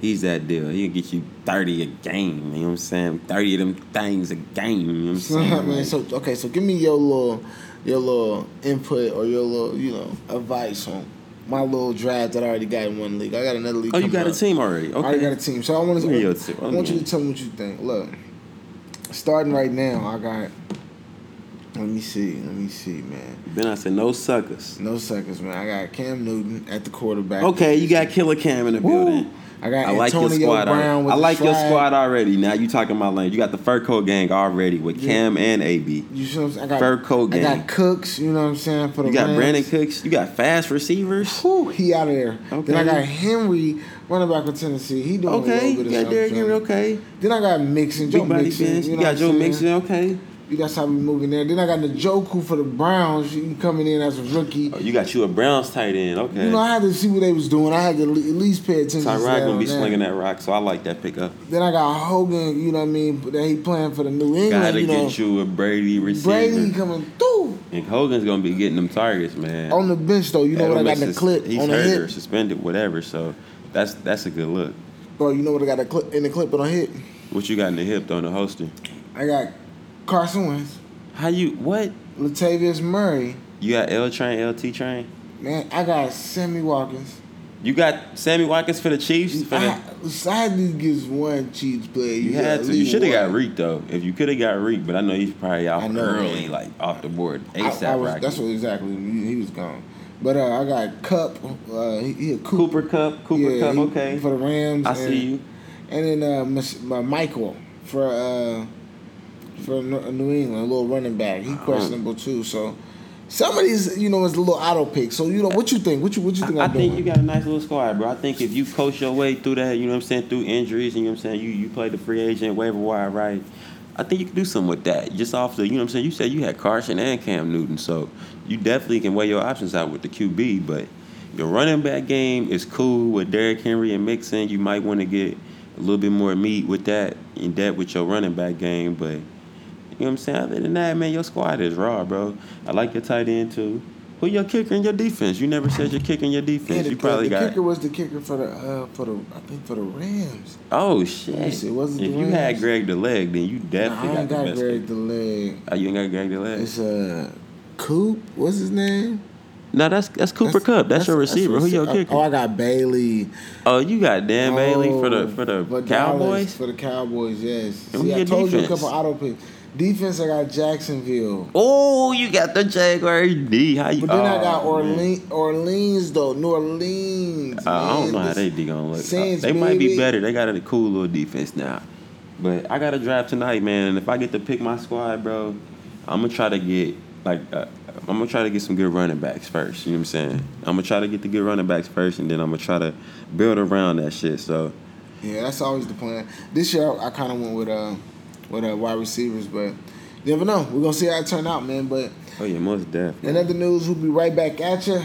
Speaker 3: he's that deal. He'll get you thirty a game. You know what I'm saying? Thirty of them things a game. You know what I'm saying?
Speaker 1: man, so okay, so give me your little, your little input or your little, you know, advice on my little draft that I already got in one league. I got another league.
Speaker 3: oh, you got a team already?
Speaker 1: I already got a team. So I want to. I want you to tell me what you think. Look, starting right now, I got. Let me see. Let me see, man.
Speaker 3: Then I said no suckers.
Speaker 1: No suckers, man. I got Cam Newton at the quarterback.
Speaker 3: Okay, you got Killer Cam in the
Speaker 1: Woo.
Speaker 3: building.
Speaker 1: I got
Speaker 3: I like your squad.
Speaker 1: Brown
Speaker 3: I like your squad already. Now you talking my lane. You got the fur coat gang already with Cam and AB.
Speaker 1: You see what I'm saying? I got
Speaker 3: Fur coat
Speaker 1: I
Speaker 3: gang.
Speaker 1: got Cooks. You know what I'm saying? For the
Speaker 3: You got
Speaker 1: Rams.
Speaker 3: Brandin Cooks. You got fast receivers.
Speaker 1: Whew, he out of there.
Speaker 3: Okay.
Speaker 1: Then I got Henry, running back with Tennessee. He doing a
Speaker 3: Okay,
Speaker 1: little bit of
Speaker 3: got
Speaker 1: something.
Speaker 3: Derrick Henry. Okay,
Speaker 1: Then I got Mixon, Joe
Speaker 3: big
Speaker 1: Mixon. You,
Speaker 3: You,
Speaker 1: know
Speaker 3: got Joe Mixon. Okay,
Speaker 1: That's got we moving there. Then I got Njoku for the Browns. He coming in as a rookie.
Speaker 3: Oh, you got you a Browns tight end. Okay.
Speaker 1: You know, I had to see what they was doing. I had to at least pay attention. to
Speaker 3: Tyrod gonna be
Speaker 1: that.
Speaker 3: slinging that rock, so I like that pickup.
Speaker 1: Then I got Hogan. You know what I mean? But that he playing for the New England.
Speaker 3: Gotta
Speaker 1: you know,
Speaker 3: get you a Brady receiver.
Speaker 1: Brady coming through
Speaker 3: And Hogan's gonna be getting them targets, man.
Speaker 1: on the bench though. You know what I got in the clip
Speaker 3: He's
Speaker 1: on the
Speaker 3: hurt or suspended, whatever. So that's that's a good look.
Speaker 1: bro. You know what I got the clip in the clip on the hip.
Speaker 3: What you got in the hip on the holster?
Speaker 1: I got Carson Wentz,
Speaker 3: How you what?
Speaker 1: Latavius Murray.
Speaker 3: You got L train, LT train.
Speaker 1: Man, I got Sammy Watkins.
Speaker 3: You got Sammy Watkins for the Chiefs. For
Speaker 1: I,
Speaker 3: the,
Speaker 1: I had to get one Chiefs player.
Speaker 3: you
Speaker 1: gotta
Speaker 3: had to. You should have got. Reek though. If you could have got Reek, but I know he's probably out
Speaker 1: know,
Speaker 3: early,
Speaker 1: man.
Speaker 3: like off the board ASAP.
Speaker 1: I was- that's what exactly he, was gone. But uh, I got Kupp. Uh, he, he a Coop,
Speaker 3: Cooper Kupp. Cooper
Speaker 1: yeah,
Speaker 3: Kupp.
Speaker 1: he-
Speaker 3: Okay.
Speaker 1: for the Rams.
Speaker 3: I
Speaker 1: and,
Speaker 3: see you.
Speaker 1: And then uh, Mich- uh, Michael for uh, for New New England, a little running back.
Speaker 3: Uh-huh.
Speaker 1: He questionable too. So some of these, you know, is a little auto pick. So you know, what you think? What you what you think
Speaker 3: I, I think
Speaker 1: doing?
Speaker 3: you got a nice little squad, bro. I think if you coach your way through that, you know what I'm saying, through injuries, and you know what I'm saying, you you play the free agent waiver wire right. I think you can do something with that. Just off the, you know what I'm saying. You said you had Carson and Cam Newton, so you definitely can weigh your options out with the QB. But your running back game is cool with Derrick Henry and Mixon. You might want to get a little bit more meat with that in depth with your running back game, but. You know what I'm saying? Other than that, man, your squad is raw, bro. I like your tight end too. Who your kicker in your defense? You never said your kicker in your
Speaker 1: Yeah,
Speaker 3: defense.
Speaker 1: the,
Speaker 3: you probably
Speaker 1: the
Speaker 3: got.
Speaker 1: kicker was the kicker for the uh, for the I think for the Rams.
Speaker 3: Oh shit!
Speaker 1: it
Speaker 3: if
Speaker 1: the
Speaker 3: you had
Speaker 1: Rams?
Speaker 3: Greg the leg, then you definitely
Speaker 1: I
Speaker 3: got
Speaker 1: ain't
Speaker 3: the
Speaker 1: got
Speaker 3: best.
Speaker 1: Greg the leg.
Speaker 3: Oh, you ain't got Greg the leg.
Speaker 1: It's uh Coop. What's his name?
Speaker 3: No, that's that's Cooper Kupp. That's, your receiver. Who your kicker?
Speaker 1: Oh, I got Bailey.
Speaker 3: Oh, you got Dan Bailey for the
Speaker 1: Oh,
Speaker 3: for the Cowboys.
Speaker 1: For the Cowboys, yes.
Speaker 3: And
Speaker 1: See, I told you a couple auto picks. Defense, I got Jacksonville.
Speaker 3: Oh, you got the Jaguar D. How you?
Speaker 1: But then I got
Speaker 3: oh, man.
Speaker 1: Orleans, Orleans though, New Orleans.
Speaker 3: Uh, I don't know how they D gonna look. Uh,
Speaker 1: Saints,
Speaker 3: they might be better. They got a cool little defense now. But I got to draft tonight, man. And if I get to pick my squad, bro, I'm gonna try to get like uh, I'm gonna try to get some good running backs first. You know what I'm saying? I'm gonna try to get the good running backs first, and then I'm gonna try to build around that shit. So
Speaker 1: Yeah, that's always the plan. This year, I, kind of went with uh, with uh, wide receivers, but you never know. We're gonna see how it turn out, man. But
Speaker 3: oh yeah, most definitely.
Speaker 1: in other news, we'll be right back at you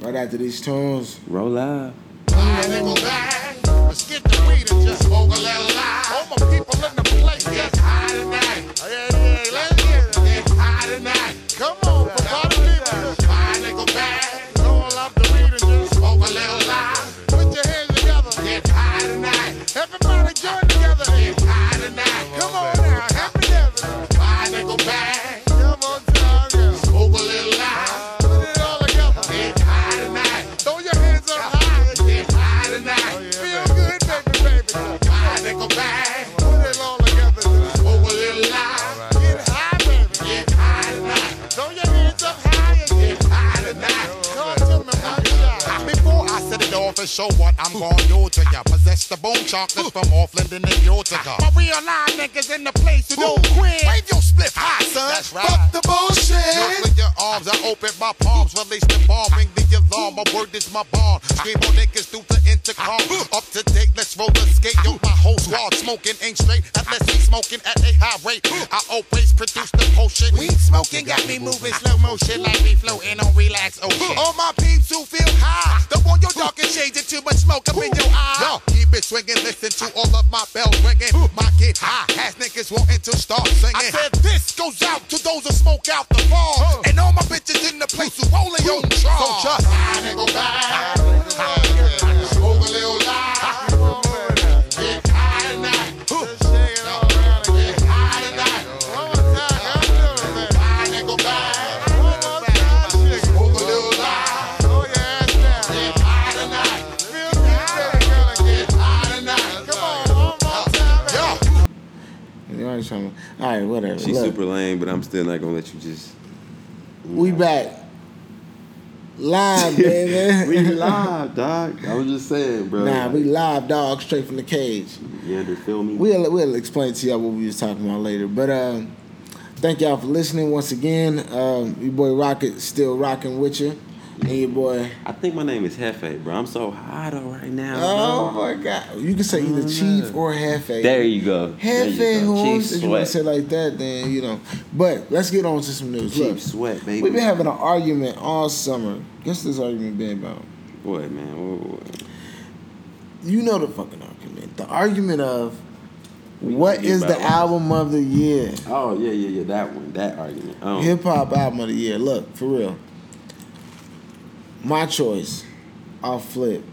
Speaker 1: right after these tunes.
Speaker 3: Roll live.
Speaker 7: Let's get what I'm gonna do to ya, possess the bone chocolates from Offland and Utica. My real live niggas in the place to do quit. Wave your split high, son. That's right. Fuck the bullshit. Look your arms, I open my palms, release the bomb, ring the alarm. My word is my bond. Scream on niggas through the intercom. Up to date, let's roll the skate. Yo, my whole squad smoking ain't straight unless we smoking at a high rate. I always produce the potion. Weed smoking got me moving slow motion like we floating on relax ocean. All my peeps who feel high, don't want your dark and shades and too much smoke up in your eye. Yo, keep it swinging, listen to all of my bells ringing. My kid high has niggas wanting to start singing. I said this goes out to those who smoke out the fall, and all my bitches in the place who rolling on charge. So just high nigga back, smoke a little
Speaker 1: You already trying All right, whatever.
Speaker 3: She's
Speaker 1: Look,
Speaker 3: super lame, but I'm still not gonna let you just.
Speaker 1: We back live, baby.
Speaker 3: we live, dog. I was just saying, bro.
Speaker 1: Nah, we live, dog, straight from the cage.
Speaker 3: Yeah, under feel me?
Speaker 1: We'll we'll explain to y'all what we was talking about later. But uh, thank y'all for listening once again. Um, your boy Rocket still rocking with you. And your boy.
Speaker 3: I think my name is Hefe, bro. I'm so hot right now.
Speaker 1: Oh
Speaker 3: bro.
Speaker 1: my god! You can say either mm. Chief or Hefe.
Speaker 3: There you go.
Speaker 1: Hefe. Holmes. If you want to say like that, then you know. But let's get on to some news.
Speaker 3: Chief
Speaker 1: Look,
Speaker 3: Sweat, baby.
Speaker 1: we've been having an argument all summer. Guess this argument been about?
Speaker 3: What, man? What, what?
Speaker 1: You know the fucking argument. The argument of what
Speaker 3: talking
Speaker 1: is the album of the year?
Speaker 3: Oh yeah, yeah, yeah. That one. That argument. Um, oh.
Speaker 1: Hip hop album of the year. Look, for real. My choice. I'll flip.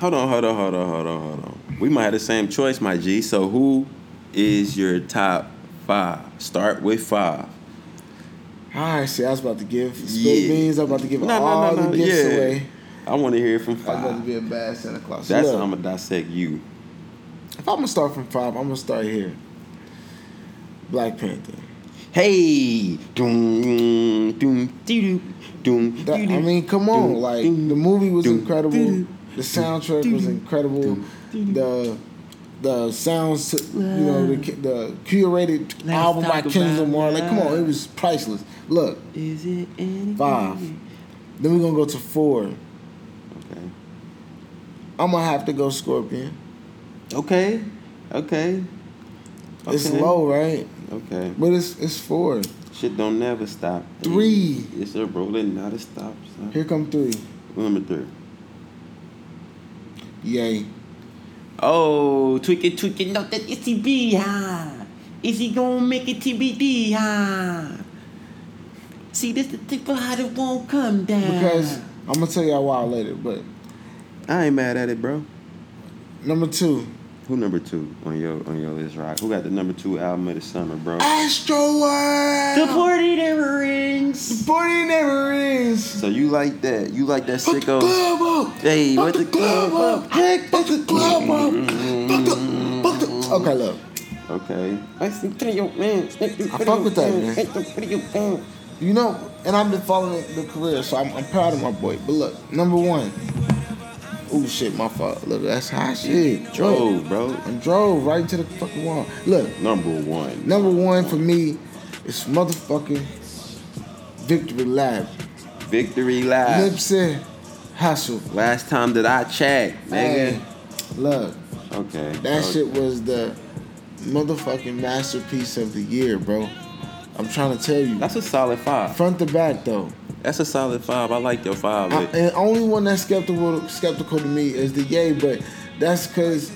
Speaker 3: Hold on, hold on, hold on, hold on, hold on. We might have the same choice, my G. So who is your top five? Start with five.
Speaker 1: All right, see, I was about to give spit
Speaker 3: Yeah.
Speaker 1: beans. I'm about to give
Speaker 3: no,
Speaker 1: all
Speaker 3: no, no,
Speaker 1: the gifts
Speaker 3: yeah.
Speaker 1: away.
Speaker 3: I want to hear from five.
Speaker 1: I'm about to be a bad Santa Claus.
Speaker 3: That's
Speaker 1: look,
Speaker 3: how I'm gonna dissect you.
Speaker 1: if I'm gonna start from five, I'm gonna start here. Black Panther.
Speaker 3: Hey, doom, doom, doo, doom,
Speaker 1: That, I mean, come on, like the movie was incredible. The soundtrack was incredible. The the sounds, you know, the the curated
Speaker 3: Let's
Speaker 1: album by Kendrick Lamar. Like, come on, it was priceless. Look,
Speaker 3: Is it anything?
Speaker 1: five. Then we're gonna go to four.
Speaker 3: Okay.
Speaker 1: I'm gonna have to go Scorpion.
Speaker 3: Okay. Okay.
Speaker 1: It's
Speaker 3: Okay.
Speaker 1: low, right?
Speaker 3: Okay.
Speaker 1: But it's it's four.
Speaker 3: Shit don't never stop.
Speaker 1: Three.
Speaker 3: It's a rolling, not a stop. stop.
Speaker 1: Here come three.
Speaker 3: Number three.
Speaker 1: Yay.
Speaker 3: Oh, tweak it, tweak it, no, that ECB, huh? Is he gonna make it TBD, huh? See, this the tip of how it won't come down.
Speaker 1: Because I'm gonna tell y'all why later. But
Speaker 3: I ain't mad at it, bro.
Speaker 1: number two,
Speaker 3: Who number two on your on your list, right? Who got the number two album of the summer, bro?
Speaker 1: Astro World.
Speaker 3: The party never ends.
Speaker 1: The Party never ends.
Speaker 3: So you like that? You like that
Speaker 1: Put the
Speaker 3: sicko?
Speaker 1: club up.
Speaker 3: Hey,
Speaker 1: Fuck
Speaker 3: what
Speaker 1: the
Speaker 3: the
Speaker 1: club
Speaker 3: club
Speaker 1: up.
Speaker 3: Heck,
Speaker 1: Fuck the club up. Fuck the, fuck the. Okay, look.
Speaker 3: Okay. I
Speaker 1: fuck with that, man. You know, and I've been following the career, so I'm, I'm proud of my boy. But look, number one. Ooh, shit, my fault. Look, that's hot shit.
Speaker 3: Drove, bro.
Speaker 1: And drove right into the fucking wall. Look,
Speaker 3: Number one.
Speaker 1: number one for me is motherfucking Victory Lap.
Speaker 3: Victory Lap.
Speaker 1: Nipsey Hussle.
Speaker 3: Last time that I checked, nigga.
Speaker 1: Hey, look,
Speaker 3: Okay.
Speaker 1: that
Speaker 3: okay.
Speaker 1: shit was the motherfucking masterpiece of the year, bro. I'm trying to tell you.
Speaker 3: That's a solid five.
Speaker 1: Front to back, though.
Speaker 3: That's a solid five. I like your five.
Speaker 1: I, and only one that's skeptical skeptical to me is the Yay, but that's because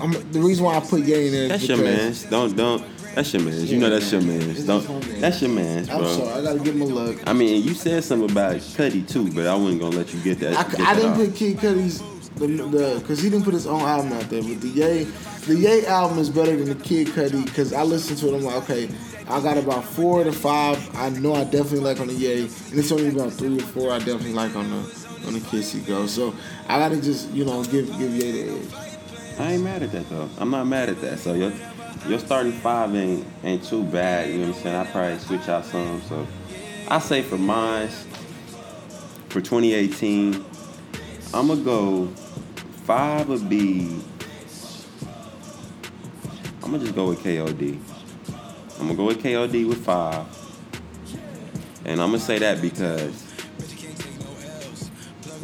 Speaker 1: I'm the reason why I put Yay in there. Is
Speaker 3: that's your man. Don't don't. That's your man. You know that's your man's.
Speaker 1: It's
Speaker 3: Don't.
Speaker 1: man.
Speaker 3: That's your man's,
Speaker 1: I'm sorry, I gotta give him a look.
Speaker 3: I mean, you said something about Cudi too, but I wasn't gonna let you get that.
Speaker 1: I,
Speaker 3: get
Speaker 1: I didn't
Speaker 3: off.
Speaker 1: put Kid the the because he didn't put his own album out there, but the Yay the Yay album is better than the Kid Cudi because I listened to it. I'm like, okay, I got about four to five. I know I definitely like on the Yay, and it's only about three or four I definitely like on the on the Kissy Go. So I gotta just you know give give Yay the edge.
Speaker 3: I ain't mad at that though. I'm not mad at that. So your your starting five ain't ain't too bad. You know what I'm saying? I probably switch out some. So I say for mine, for 2018, I'ma go five would be. I'm gonna just go with KOD. I'm gonna go with KOD with five, and I'm gonna say that because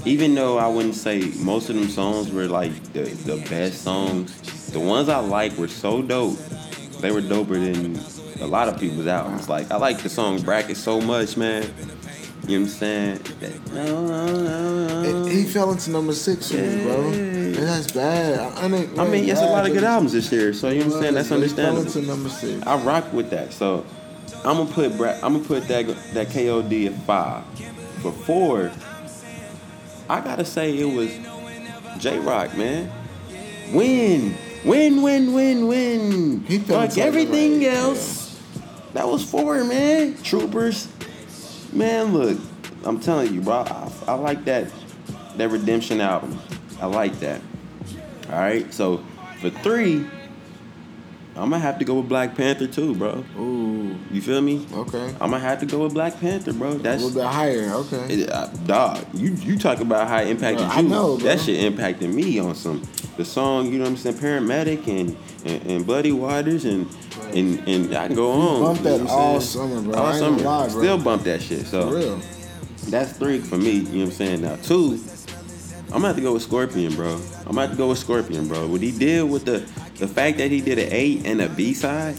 Speaker 3: even though I wouldn't say most of them songs were like the, the best songs, the ones I like were so dope. They were doper than a lot of people's albums. Like I like the song Bracket so much, man. You know what I'm saying? That- no, no, no.
Speaker 1: He fell into number six for me, bro. And that's bad. I, I, mean,
Speaker 3: I mean, it's a lot of good albums this year, so you know what I'm saying? That's
Speaker 1: He
Speaker 3: understandable.
Speaker 1: Fell into number six.
Speaker 3: I rock with that. So I'm gonna put Bra- I'm gonna put that that KOD at five. For four, I gotta say it was Jay Rock, man. Win, win, win, win, win.
Speaker 1: He
Speaker 3: Like everything
Speaker 1: right,
Speaker 3: else, that was four, man. Troopers, man. Look, I'm telling you, bro. I, I like that that Redemption album. I like that. All right, so for three, I'm gonna have to go with Black Panther too, bro.
Speaker 1: Ooh,
Speaker 3: You feel me?
Speaker 1: okay.
Speaker 3: I'm gonna have to go with Black Panther, bro. That's A
Speaker 1: little bit higher, okay.
Speaker 3: it, uh, dog. You you talk about how it impacted
Speaker 1: Bro, I know, bro.
Speaker 3: That shit impacted me on some the song. You know what I'm saying? Paramedic and and, and Bloody Waters and and and I can go on.
Speaker 1: Bump
Speaker 3: you know
Speaker 1: that all summer, bro.
Speaker 3: All summer.
Speaker 1: lie, bro.
Speaker 3: Still bump that shit. So
Speaker 1: real.
Speaker 3: That's three for me. You know what I'm saying? Now two, I'm gonna have to go with Scorpion, bro. I'm gonna have to go with Scorpion, bro. What he did with the the fact that he did an A and a B side,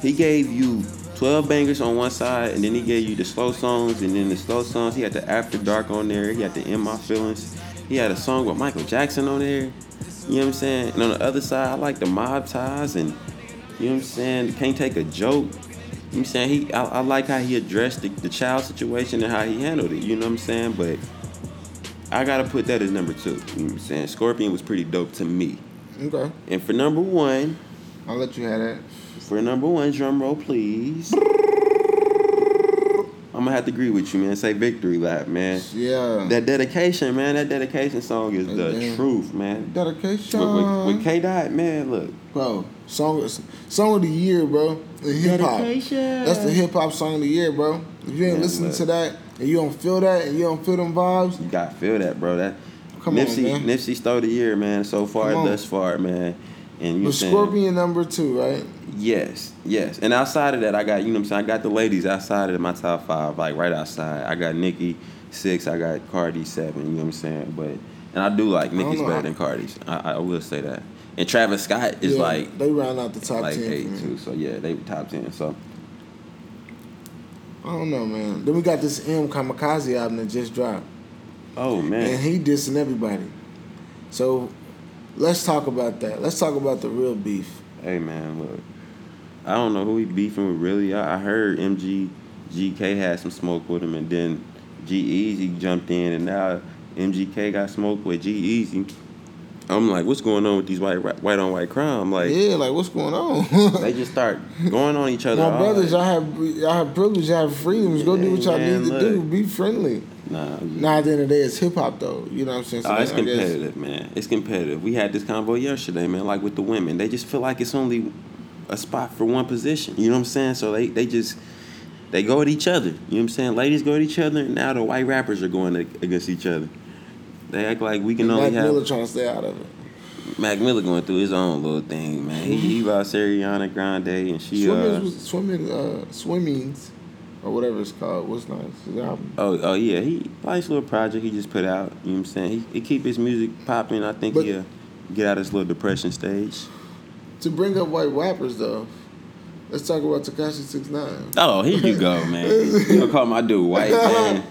Speaker 3: he gave you 12 bangers on one side, and then he gave you the slow songs, and then the slow songs. He had the After Dark on there. He had the In My Feelings. He had a song with Michael Jackson on there. You know what I'm saying? And on the other side, I like the Mob Ties, and you know what I'm saying. Can't take a joke. You know what I'm saying? He, I, I like how he addressed the, the child situation and how he handled it. You know what I'm saying? But I gotta put that as number two. You know what I'm saying? Scorpion was pretty dope to me.
Speaker 1: Okay.
Speaker 3: And for number one,
Speaker 1: I'll let you have that.
Speaker 3: for number one, drum roll, please. I'm gonna have to agree with you, man. Say victory lap, man.
Speaker 1: Yeah.
Speaker 3: That dedication, man. That dedication song is the
Speaker 1: Amen.
Speaker 3: truth, man.
Speaker 1: Dedication.
Speaker 3: With, with, with K Dot, man, look.
Speaker 1: bro, song song of the year, bro. The hip hop.
Speaker 3: Dedication.
Speaker 1: That's the hip hop song of the year, bro. If you ain't
Speaker 3: Man,
Speaker 1: listening
Speaker 3: look.
Speaker 1: to that and you don't feel that and you don't feel them vibes,
Speaker 3: You gotta feel that, bro. That
Speaker 1: Come on,
Speaker 3: Nipsey,
Speaker 1: man.
Speaker 3: Nipsey stole the year, man. So far, thus far, man. And you
Speaker 1: but Scorpion number two, right?
Speaker 3: Yes, yes. And outside of that, I got you know what I'm saying. I got the ladies outside of my top five, like right outside. I got Nicki six. I got Cardi seven. You know what I'm saying? But and I do like
Speaker 1: don't
Speaker 3: Nicki's better than Cardi's. I, I will say that. And Travis Scott is
Speaker 1: Yeah,
Speaker 3: like
Speaker 1: they round out the top
Speaker 3: like
Speaker 1: ten.
Speaker 3: eight
Speaker 1: for me.
Speaker 3: too. So yeah, they top ten. So
Speaker 1: I don't know, man. Then we got this M Kamikaze album that just dropped,
Speaker 3: oh man!
Speaker 1: and he dissing everybody. So let's talk about that. Let's talk about the real beef.
Speaker 3: hey man, look. I don't know who he beefing with really. I, I heard MG GK had some smoke with him, and then G-Eazy jumped in, and now MGK got smoke with G-Eazy. I'm like, what's going on with these white white on white crime? Like
Speaker 1: Yeah, like what's going on?
Speaker 3: they just start going on each other.
Speaker 1: My brothers, I have y'all have privilege, y'all have freedoms. Go do what y'all
Speaker 3: man,
Speaker 1: need to
Speaker 3: look.
Speaker 1: do. Be friendly.
Speaker 3: nah,
Speaker 1: Nah, at the end of the day, it's hip hop though. You know what I'm saying? So
Speaker 3: Oh, it's competitive, man. It's competitive. We had this convo yesterday, man. Like with the women, they just feel like it's only a spot for one position. You know what I'm saying? So they they just they go at each other. You know what I'm saying? Ladies go at each other, and now the white rappers are going ag- against each other. They act like we can
Speaker 1: And
Speaker 3: only
Speaker 1: Mac
Speaker 3: have
Speaker 1: Miller trying to stay out of it.
Speaker 3: Mac Miller going through his own little thing, man. He, he lost Ariana Grande, and she
Speaker 1: Swimming,
Speaker 3: uh.
Speaker 1: was, swimming, uh, swimmings, or whatever it's called. What's nice? His album.
Speaker 3: Oh, oh yeah, he nice little project he just put out. You know what I'm saying? He, he keep his music popping. I think
Speaker 1: But-
Speaker 3: he'll get out of his little depression stage.
Speaker 1: To bring up white rappers though, let's talk about Tekashi Six Nine.
Speaker 3: Oh, here you go, man. You gonna call my dude white, man?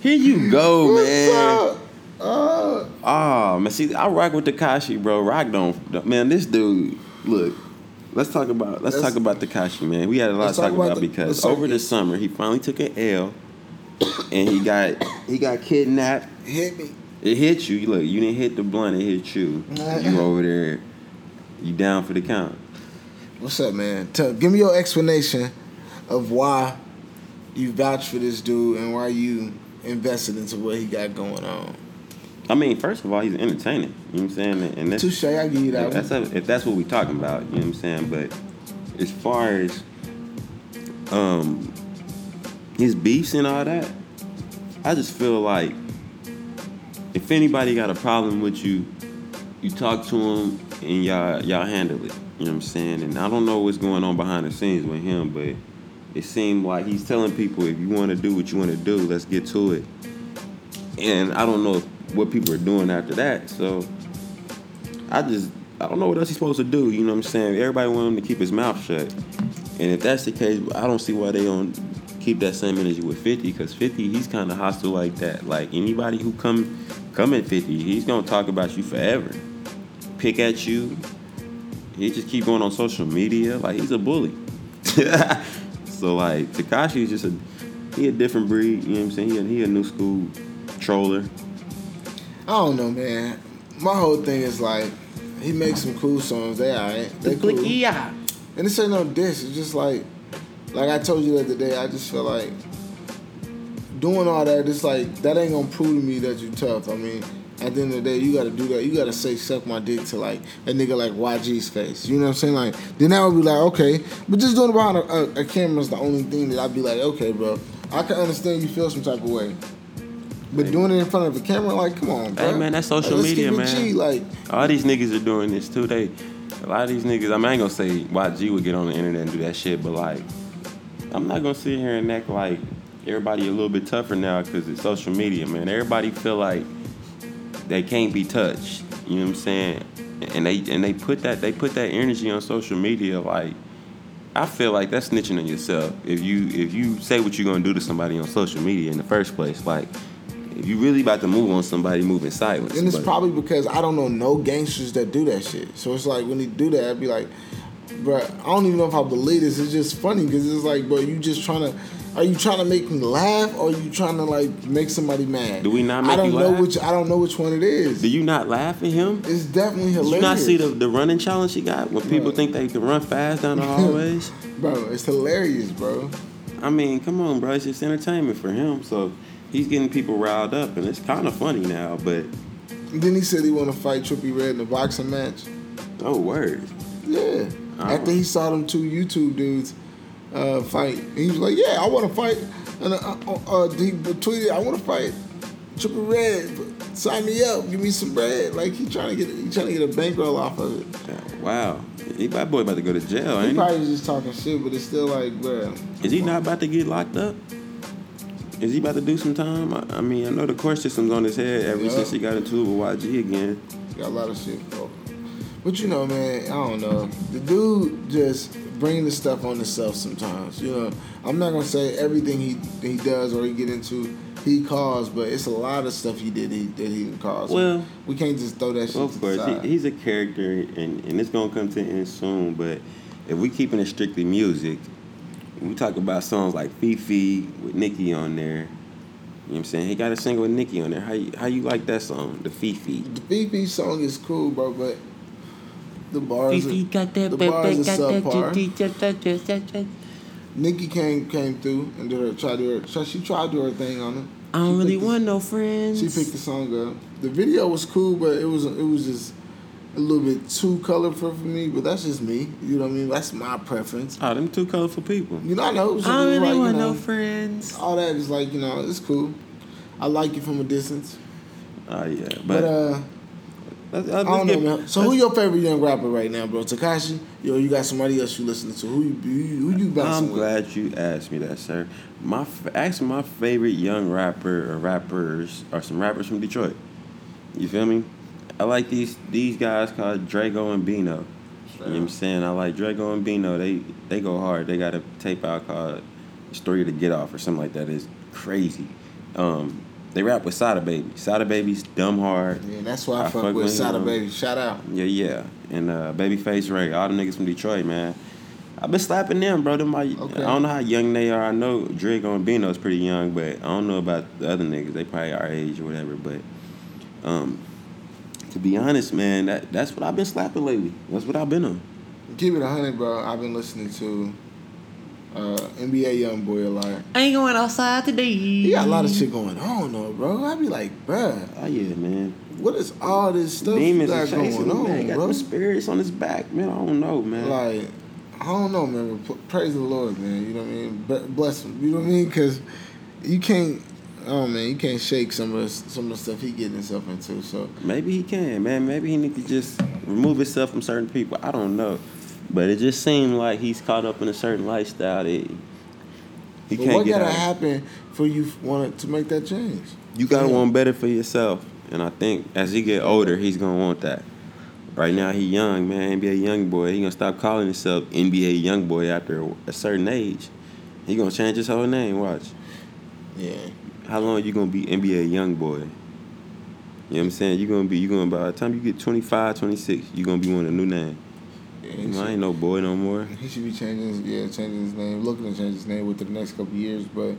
Speaker 3: Here you go, man. Up?
Speaker 1: Uh,
Speaker 3: Oh man, see, I rock with Tekashi, bro. Rock don't, man. This dude, look. Let's talk about let's,
Speaker 1: Let's-
Speaker 3: talk about Tekashi, man. We had a lot to talk
Speaker 1: talk about
Speaker 3: about
Speaker 1: the-
Speaker 3: because over the summer he finally took an L, and he got he got kidnapped.
Speaker 1: hit me.
Speaker 3: It hit you. Look, you didn't hit the blunt. It hit you. You over there. You down for the count?
Speaker 1: What's up, man? Tell, give me your explanation of why you vouch for this dude and why you invested into what he got going on.
Speaker 3: I mean, first of all, he's entertaining. You know what I'm saying? And that's
Speaker 1: Touche, I give you that.
Speaker 3: if that's
Speaker 1: one.
Speaker 3: if that's what we're talking about. You know what I'm saying? But as far as um his beefs and all that, I just feel like if anybody got a problem with you, you talk to him and y'all y'all handle it. You know what I'm saying? And I don't know what's going on behind the scenes with him, but it seemed like he's telling people if you want to do what you want to do, let's get to it. And I don't know what people are doing after that. So I just I don't know what else he's supposed to do. You know what I'm saying? Everybody want him to keep his mouth shut. And if that's the case, I don't see why they don't keep that same energy with 50 because 50 he's kind of hostile like that. Like anybody who come come at 50, he's gonna talk about you forever, pick at you. He just keep going on social media like he's a bully. so like Tekashi is just a he a different breed. You know what I'm saying? He a, he a new school troller.
Speaker 1: I don't know, man. My whole thing is like, he makes some cool songs. They alright. They cool. Yeah. And this ain't no diss. It's just like, like I told you the other day. I just feel like doing all that. It's like that ain't gonna prove to me that you tough. I mean, at the end of the day, you gotta do that. You gotta say suck my dick to like a nigga like YG's face. You know what I'm saying? Like then that would be like okay, but just doing it behind a, a, a camera is the only thing that I'd be like okay, bro. I can understand you feel some type of way. But doing it in front of a camera, like, come on, bro.
Speaker 3: Hey, man, that's social
Speaker 1: Like,
Speaker 3: media, man.
Speaker 1: G, like,
Speaker 3: All these niggas are doing this too. They, a lot of these niggas. I mean, I ain't gonna say YG would get on the internet and do that shit, but like, I'm not gonna sit here and act like everybody a little bit tougher now because it's social media, man. Everybody feel like they can't be touched. You know what I'm saying? And they and they put that they put that energy on social media. Like I feel like that's snitching on yourself. If you if you say what you're gonna do to somebody on social media in the first place, like if you really about to move on somebody, move in silence.
Speaker 1: And it's
Speaker 3: But-
Speaker 1: probably because I don't know no gangsters that do that shit. So it's like when he do that, I'd be like, bro, I don't even know if I believe this. It's just funny because it's like, bro, you just trying to. Are you trying to make me laugh, or are you trying to like make somebody mad?
Speaker 3: Do we not
Speaker 1: I don't know
Speaker 3: laugh?
Speaker 1: which. I don't know which one it is.
Speaker 3: do you not laugh at him?
Speaker 1: it's definitely
Speaker 3: Did
Speaker 1: hilarious.
Speaker 3: you not see the, the running challenge he got when people think they can run fast down the hallways?
Speaker 1: bro? It's hilarious, bro.
Speaker 3: I mean, come on, bro. It's just entertainment for him. So he's getting people riled up, and it's kind of funny now. But
Speaker 1: then he said he want to fight Trippie Redd in a boxing match.
Speaker 3: oh, word.
Speaker 1: Yeah. After he saw them two YouTube dudes uh, fight, he was like, "Yeah, I want to fight." And uh, uh, uh, he tweeted, "I want to fight Trippie Redd. Sign me up. Give me some bread." Like he trying to get he trying to get a bankroll off of it.
Speaker 3: Wow. He that boy about to go to jail,
Speaker 1: He probably was just talking shit, but it's still like, bro.
Speaker 3: Is he not about to get locked up? Is he about to do some time? I, I mean, I know the court system's on his head ever
Speaker 1: Yeah.
Speaker 3: since he got into it with YG again.
Speaker 1: He got a lot of shit, bro. But you know, man, I don't know. The dude just bringing the stuff on himself sometimes. You know, I'm not gonna say everything he he does or he get into he caused, but it's a lot of stuff he did he, that he didn't cause.
Speaker 3: Well-
Speaker 1: we can't just throw that shit
Speaker 3: Well, of course, he, he's a character, and, and it's gonna come to an end soon. But if we keeping it strictly music, we talk about songs like FEFE with Nicki on there. You know what I'm saying? He got a single with Nicki on there. How you, how you like that song, the FEFE?
Speaker 1: the BB song is cool, bro, but the bars,
Speaker 2: FEFE
Speaker 1: are,
Speaker 2: got that
Speaker 1: the
Speaker 2: baby,
Speaker 1: bars are
Speaker 2: got that
Speaker 1: subpar.
Speaker 2: GT,
Speaker 1: came came through and did her tried to do her, so she tried to do her thing on it.
Speaker 2: I don't
Speaker 1: She
Speaker 2: really
Speaker 1: picked the-
Speaker 2: want no friends.
Speaker 1: She picked the song up. The video was cool, but it was it was just a little bit too colorful for me. But that's just me. You know what I mean? That's my preference.
Speaker 3: Oh, them two colorful people.
Speaker 1: You know, I know.
Speaker 2: I don't really
Speaker 1: like,
Speaker 2: want
Speaker 1: you know,
Speaker 2: no friends.
Speaker 1: All that is like you know, it's cool. I like you from a distance,
Speaker 3: Oh yeah,
Speaker 1: but,
Speaker 3: but,
Speaker 1: uh,
Speaker 3: let's,
Speaker 1: I don't know, man. So who your favorite young rapper right now, bro? Tekashi? Yo, you got somebody else you listening to? Who you who you, who you bouncing
Speaker 3: I'm
Speaker 1: with?
Speaker 3: glad you asked me that, sir. My actually my favorite young rapper or rappers are some rappers from Detroit. You feel me? I like these these guys called Drego and Beno. You know what I'm saying? I like Drego and Beno. They they go hard. They got a tape out called "Story to Get Off" or something like that. It's crazy. Um, they rap with Sada Baby. Sada Baby's dumb hard.
Speaker 1: Yeah, that's why I,
Speaker 3: I
Speaker 1: fuck,
Speaker 3: fuck
Speaker 1: with
Speaker 3: with
Speaker 1: Sada
Speaker 3: him.
Speaker 1: Baby. Shout out.
Speaker 3: Yeah, yeah. And uh, Babyface Ray, all the niggas from Detroit, man. I've been slapping them, bro. Them my,
Speaker 1: Okay.
Speaker 3: I don't know how young they are. I know Drego and Beno's pretty young, but I don't know about the other niggas. They probably our age or whatever. But um, to be honest, man, that that's what I've been slapping lately. That's what I've been on.
Speaker 1: Keep it a hundred, bro. I've been listening to uh, NBA YoungBoy a lot.
Speaker 2: I ain't going outside today.
Speaker 1: He got a lot of shit going on, though, bro. I be like, bruh,
Speaker 3: Oh yeah, man.
Speaker 1: what is all this stuff
Speaker 3: Demons
Speaker 1: you
Speaker 3: are
Speaker 1: got going
Speaker 3: chasing him, man.
Speaker 1: on,
Speaker 3: Got
Speaker 1: bro?
Speaker 3: them spirits on his back, man. I don't know, man.
Speaker 1: Like, I don't know, man. But praise the Lord, man. You know what I mean? Be- Bless him. You know what I mean? Because you can't. Oh man, you can't shake some of the, some of the stuff he getting himself into. So
Speaker 3: Maybe he can, man. Maybe he need to just remove himself from certain people. I don't know, but it just seemed like he's caught up in a certain lifestyle that he
Speaker 1: but
Speaker 3: can't
Speaker 1: what
Speaker 3: get
Speaker 1: gotta
Speaker 3: out.
Speaker 1: happen for you wanted to make that change?
Speaker 3: You gotta
Speaker 1: Yeah.
Speaker 3: want better for yourself, and I think as he get older, he's gonna want that. Right now, he young, man. NBA young boy. He gonna stop calling himself NBA young boy after a certain age. He gonna change his whole name. Watch.
Speaker 1: Yeah.
Speaker 3: How long you gonna be NBA young boy? You know what I'm saying? You're gonna be you gonna by the time you get 25, 26, you're gonna be wanting a new name.
Speaker 1: Yeah
Speaker 3: You
Speaker 1: he,
Speaker 3: I ain't no boy no more.
Speaker 1: he should be changing. His, yeah, changing his name. Looking to change his name within the next couple years, but.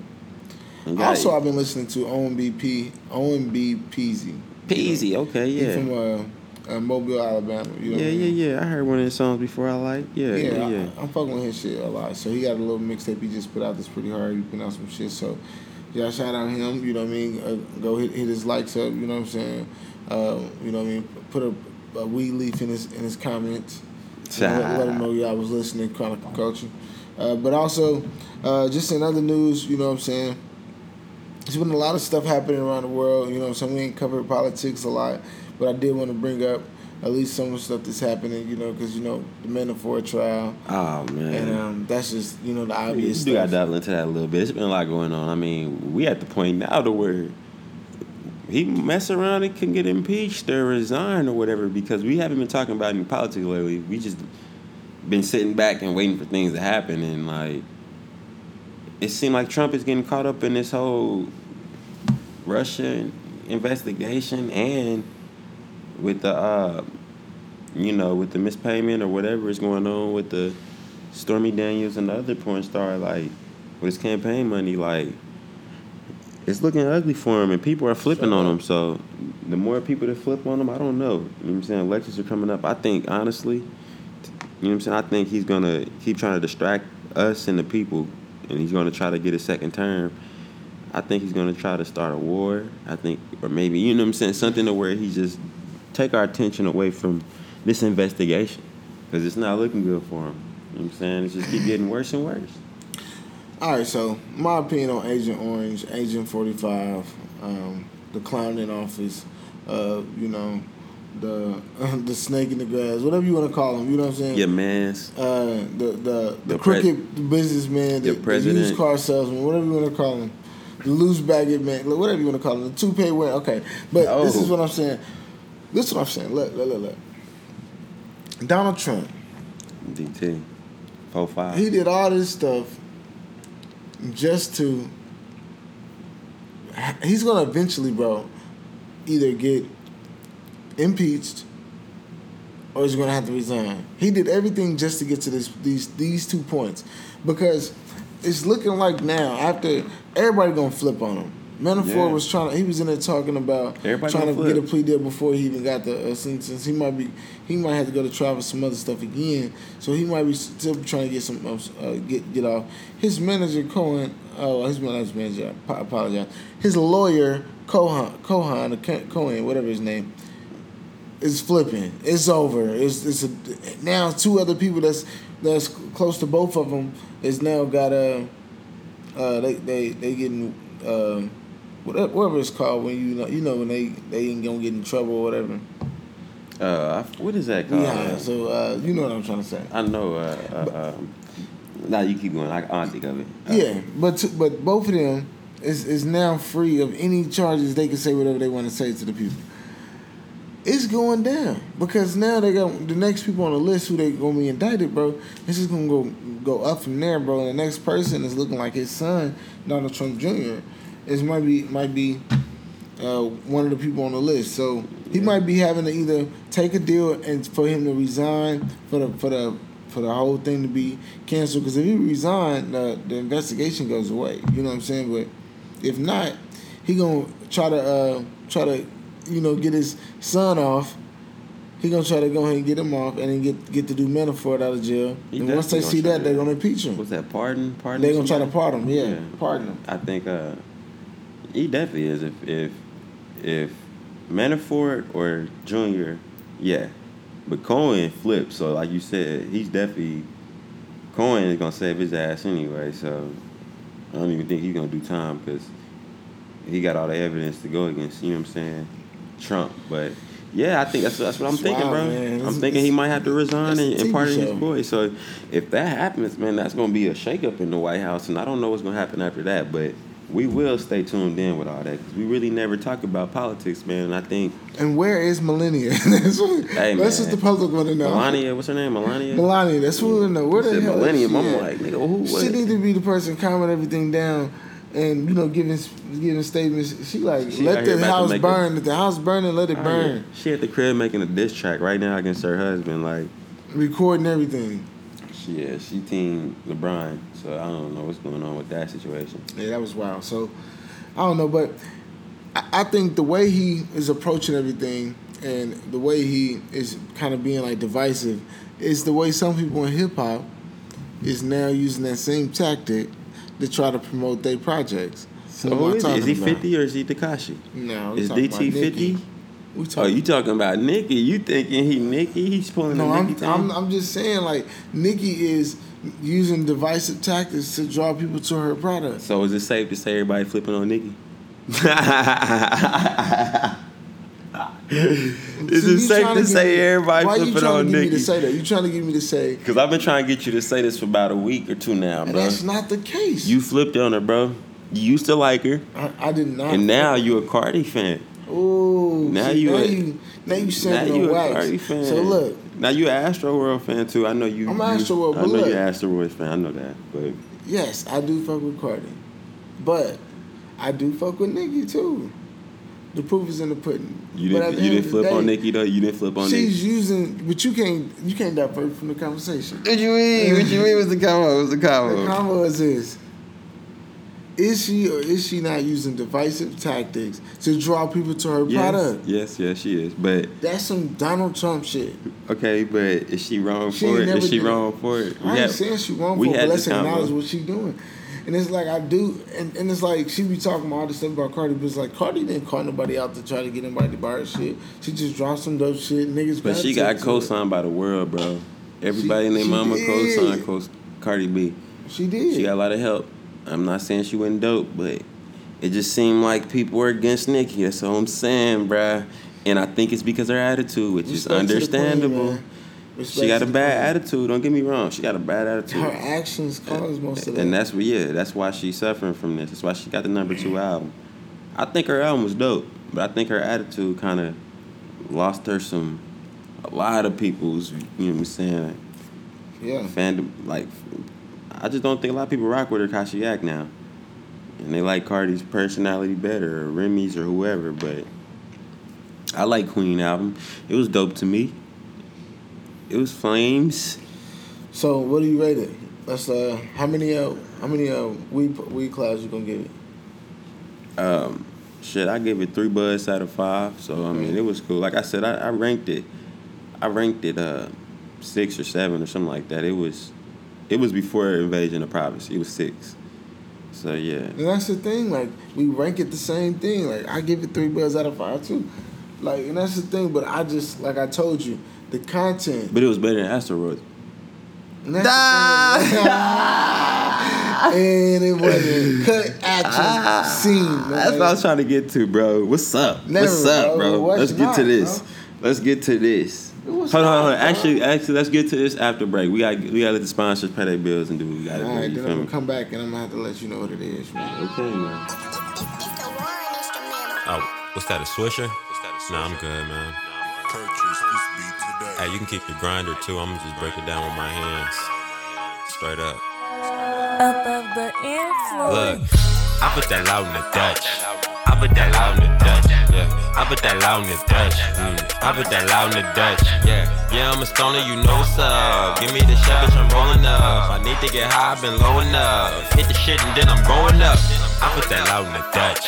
Speaker 3: You
Speaker 1: Also, I've been listening to OMBP, OMB Peezy.
Speaker 3: Peezy, okay,
Speaker 1: He
Speaker 3: yeah.
Speaker 1: from uh, uh, Mobile, Alabama. You know
Speaker 3: yeah,
Speaker 1: I
Speaker 3: yeah,
Speaker 1: mean?
Speaker 3: yeah. I heard one of his songs before I like. Yeah,
Speaker 1: Yeah,
Speaker 3: yeah, yeah.
Speaker 1: I, am fucking with his shit a lot. So he got a little mixtape he just put out that's pretty hard. He put out some shit. So y'all shout out him. You know what I mean? Uh, go hit, hit his likes up. You know what I'm saying? Uh, you know what I mean? Put a, a weed leaf in his in his comments. Let, let him know y'all was listening, Chronicle Culture. Uh, but also, uh, just in other news, you know what I'm saying? There's been a lot of stuff happening around the world. You know, so we ain't covered politics a lot, but I did want to bring up at least some of the stuff that's happening. You know, because you know the Manafort trial,
Speaker 3: Oh man.
Speaker 1: and um, that's just you know the obvious You
Speaker 3: do got to dive into that a little bit. It's been a lot going on. I mean, we at the point now to where he mess around and can get impeached or resign or whatever because we haven't been talking about any politics lately. We just been sitting back and waiting for things to happen and like it seemed like Trump is getting caught up in this whole Russia investigation and with the uh you know with the mispayment or whatever is going on with the Stormy Daniels and the other porn star like with his campaign money like it's looking ugly for him and people are flipping on him so the more people that flip on him I don't know you know what I'm saying elections are coming up I think honestly you know what I'm saying I think he's gonna keep trying to distract us and the people and he's gonna try to get a second term I think he's gonna try to start a war. I think, or maybe you know what I'm saying, something to where he just take our attention away from this investigation because it's not looking good for him. You know what I'm saying? It's just keep getting worse and worse.
Speaker 1: All right, so my opinion on Agent Orange, Agent Forty Five, um, the clown in office, uh, you know, the the snake in the grass, whatever you want to call him. You know what I'm saying?
Speaker 3: Your man's
Speaker 1: uh, the the the
Speaker 3: Your pre-
Speaker 1: crooked businessman, the,
Speaker 3: your
Speaker 1: the used car salesman, whatever you want to call him, the loose baggage man, whatever you want to call him, the toupee wearing. Okay, but this is what I'm saying. This is what I'm saying. Look, look, look, look. Donald Trump,
Speaker 3: DT, five.
Speaker 1: he did all this stuff just to. He's gonna eventually, bro, either get impeached or he's gonna have to resign. He did everything just to get to this these these two points because it's looking like now after everybody gonna flip on him. Manafort
Speaker 3: Yeah.
Speaker 1: was trying. to He was in there talking about
Speaker 3: Everybody
Speaker 1: trying to
Speaker 3: gonna
Speaker 1: get a plea deal before he even got the uh, sentence. He might be. He might have to go to trial for some other stuff again. So he might be still trying to get some uh, get get off. His manager Cohen. Oh, his manager. I apologize. His lawyer Cohen Cohen or Cohen, whatever his name is flipping. It's over. It's it's a, now two other people that's that's close to both of them is now got a uh they they they getting uh whatever, it's called when you know you know when they they ain't gonna get in trouble or whatever.
Speaker 3: Uh, what is that called?
Speaker 1: yeah. So uh you know what I'm trying to say.
Speaker 3: I know. Uh, uh, um, nah, you keep going. I, I don't think of it. Uh,
Speaker 1: Yeah, but t- but both of them is is now free of any charges. They can say whatever they want to say to the people. It's going down because now they got the next people on the list who they gonna be indicted, bro. It's just gonna go go up from there, bro. And the next person is looking like his son, Donald Trump Jr. Is might be might be uh, one of the people on the list. So he might be having to either take a deal and for him to resign for the for the for the whole thing to be canceled. Because if he resign, the the investigation goes away. You know what I'm saying? But if not, he gonna try to uh, try to you know get his son off. He gonna try to go ahead and get him off, and then get get to do Manafort out of jail.
Speaker 3: He
Speaker 1: and once they see that, they're gonna impeach him.
Speaker 3: What's that? Pardon? Pardon?
Speaker 1: They're gonna try to pardon him. Yeah,
Speaker 3: Yeah.
Speaker 1: pardon him.
Speaker 3: I think uh, he definitely is. If if if Manafort or Junior, yeah, but Cohen flipped. So like you said, he's definitely Cohen is gonna save his ass anyway. So I don't even think he's gonna do time because he got all the evidence to go against. You know what I'm saying? Trump, but. Yeah, I think that's that's what I'm thinking, bro. I'm thinking he might have to resign and, and pardon his boy. So if that happens, man, that's gonna be a shakeup in the White House, and I don't know what's gonna happen after that. But we will stay tuned in with all that because we really never talk about politics, man. And I think
Speaker 1: And where is Melania? that's what,
Speaker 3: Hey,
Speaker 1: that's
Speaker 3: man.
Speaker 1: just the public want to know.
Speaker 3: Melania, what's her name, Melania?
Speaker 1: Melania, that's what we want to know. Where the hell
Speaker 3: Millennium.
Speaker 1: is
Speaker 3: I'm
Speaker 1: at?
Speaker 3: like, nigga, who?
Speaker 1: She
Speaker 3: What?
Speaker 1: need to be the person calming everything down and, you know, giving giving statements. She like,
Speaker 3: She
Speaker 1: let the house burn. Let the house burn and let it
Speaker 3: Oh,
Speaker 1: burn.
Speaker 3: She at the crib making a diss track right now against her husband. Like,
Speaker 1: Recording everything.
Speaker 3: She, yeah, she team LeBron. So I don't know what's going on with that situation.
Speaker 1: Yeah, that was wild. So, I don't know, but I, I think the way he is approaching everything and the way he is kind of being like divisive is the way some people in hip hop is now using that same tactic to try to promote their projects.
Speaker 3: So
Speaker 1: What am
Speaker 3: who
Speaker 1: I
Speaker 3: is he? Is he
Speaker 1: about?
Speaker 3: 50 or is he Tekashi?
Speaker 1: No,
Speaker 3: Is DT
Speaker 1: Nicki.
Speaker 3: 50?
Speaker 1: We
Speaker 3: Oh, you talking about Nicki? You thinking he Nicki? He's pulling
Speaker 1: No,
Speaker 3: the
Speaker 1: I'm,
Speaker 3: thing?
Speaker 1: I'm I'm just saying like Nicki is using divisive tactics to draw people to her product.
Speaker 3: So is it safe to say everybody flipping on Nicki? Is
Speaker 1: See,
Speaker 3: it safe to
Speaker 1: get
Speaker 3: say
Speaker 1: me-
Speaker 3: everybody
Speaker 1: Why you trying
Speaker 3: on
Speaker 1: to get me to say that? You trying to get me to say,
Speaker 3: Because I've been trying to get you to say this for about a week or two now, bro.
Speaker 1: that's not the case.
Speaker 3: You flipped on her, bro. You used to like her,
Speaker 1: I, I did not.
Speaker 3: and now you a Cardi fan.
Speaker 1: Ooh,
Speaker 3: Now
Speaker 1: see,
Speaker 3: you
Speaker 1: now
Speaker 3: a-
Speaker 1: you now you
Speaker 3: Now you a
Speaker 1: wax.
Speaker 3: Cardi fan.
Speaker 1: So look,
Speaker 3: now you an Astro World fan too. I know you.
Speaker 1: I'm
Speaker 3: you,
Speaker 1: an Astro World,
Speaker 3: I
Speaker 1: but
Speaker 3: know
Speaker 1: look.
Speaker 3: you're an Astro World fan. I know that, but
Speaker 1: yes, I do fuck with Cardi, but I do fuck with Nicki too. The proof is in the pudding.
Speaker 3: you didn't.
Speaker 1: the
Speaker 3: You didn't
Speaker 1: of the
Speaker 3: flip on
Speaker 1: day,
Speaker 3: Nicki though. You didn't flip on
Speaker 1: She's
Speaker 3: Nicki.
Speaker 1: using, but you can't you can't divert from the conversation.
Speaker 3: What you mean? What you mean? What's the combo? What's the combo?
Speaker 1: The
Speaker 3: combo?
Speaker 1: combo is this. Is she or is she not using divisive tactics to draw people to her
Speaker 3: Yes,
Speaker 1: product?
Speaker 3: yes, yes, she is. But
Speaker 1: That's some Donald Trump shit.
Speaker 3: okay, but is she wrong
Speaker 1: She
Speaker 3: for it? Is she
Speaker 1: did-
Speaker 3: wrong for it?
Speaker 1: I ain't saying she wrong
Speaker 3: we
Speaker 1: for it,
Speaker 3: had
Speaker 1: but
Speaker 3: this
Speaker 1: let's acknowledge what she doing. And it's like I do, and, and it's like she be talking about all this stuff about Cardi, but it's like Cardi didn't call nobody out to try to get anybody to buy her shit. She just dropped some dope shit. Niggas,
Speaker 3: But she got
Speaker 1: gravitated to it.
Speaker 3: co-signed by the world, bro. Everybody and their
Speaker 1: she
Speaker 3: mama
Speaker 1: did.
Speaker 3: co-signed co- Cardi B.
Speaker 1: She did.
Speaker 3: She got a lot of help. I'm not saying she wasn't dope, but it just seemed like people were against Nicki. That's all I'm saying, bruh. And I think it's because her attitude, which is
Speaker 1: Respect queen,
Speaker 3: understandable. she got a bad attitude. Don't get me wrong. She got a bad attitude.
Speaker 1: Her actions cause most of that.
Speaker 3: And that's what, yeah, that's why she's suffering from this. That's why she got the number two album. I think her album was dope, but I think her attitude kind of lost her some. A lot of people's, you know what I'm saying,
Speaker 1: yeah.
Speaker 3: fandom. Like, I just don't think a lot of people rock with her how she act now, and they like Cardi's personality better, or Remy's, or whoever. But I like Queen album. It was dope to me. It was flames.
Speaker 1: So what do you rate it? Let's uh, how many uh, how many uh, weed weed clouds you gonna give it?
Speaker 3: Um, shit, I gave it three buds out of five. So I mean, it was cool. Like I said, I, I ranked it. I ranked it uh six or seven or something like that. It was, it was before Invasion of Privacy. It was six. So yeah,
Speaker 1: And that's the thing, like we rank it the same thing. Like I give it three buzz out of five too. Like and that's the thing, but I just like I told you, the content.
Speaker 3: but it was better than Asteroids.
Speaker 1: And, that's and it wasn't cut action scene. Man.
Speaker 3: That's what I was trying to get to, bro. What's up?
Speaker 1: Never,
Speaker 3: What's up,
Speaker 1: bro.
Speaker 3: bro? Let's get
Speaker 1: not,
Speaker 3: to this.
Speaker 1: bro?
Speaker 3: Let's get to this.
Speaker 1: Was
Speaker 3: Hold on, hold on. Actually, actually, let's get to this after break. We got we got to let the sponsors pay their bills and do what we got to
Speaker 1: All
Speaker 3: do.
Speaker 1: right,
Speaker 3: You
Speaker 1: then I'm gonna come back and I'm gonna have to let you know what it is, man.
Speaker 3: Okay, man.
Speaker 2: Oh, what's that? A swisher? Nah, I'm good, man.
Speaker 7: Purchase this beat today.
Speaker 2: Hey, you can keep your grinder too. I'm gonna just break it down with my hands. Straight up.
Speaker 5: Above the
Speaker 2: Look. I put that loud in the Dutch. I put that loud in the Dutch. Yeah, I put that loud in the Dutch. Mm. I put that loud in the Dutch. Yeah, yeah, I'm a stoner, you know what's up. Give me the shit, bitch, I'm rolling up. I need to get high, I've been low enough. Hit the shit and then I'm going up. I put that loud in the Dutch.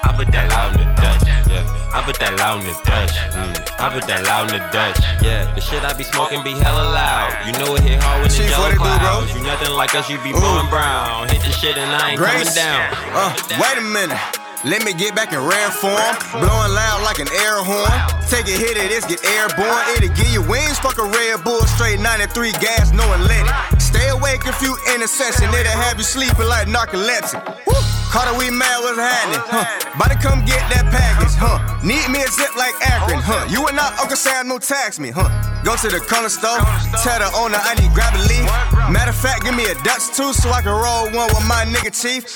Speaker 2: I put that loud in the Dutch. Yeah, I put that loud in the Dutch. Mm. I put that loud in the Dutch. Yeah, the shit I be smoking be hella loud. You know it hit hard when it's
Speaker 8: Chief,
Speaker 2: yellow
Speaker 8: it do, bro?
Speaker 2: clouds. You nothing like us, you be blowing brown. Hit the shit and I ain't coming down.
Speaker 8: Uh, wait a minute. Let me get back in rare form. Blowing loud like an air horn. Take a hit of this, get airborne. It'll give you wings. Fuck a Red Bull, straight 93 gas, no unleaded. Stay awake if you in a session. It'll have you sleeping like narcolepsy. Woo! Carter, we mad, what's happening? Huh? About to come get that package, huh? Need me a zip like Akron, huh? You and not Uncle Sam, no tax me, huh? Go to the corner store, tell the owner I need grab a leaf. Matter of fact, give me a Dutch too so I can roll one with my nigga Chief.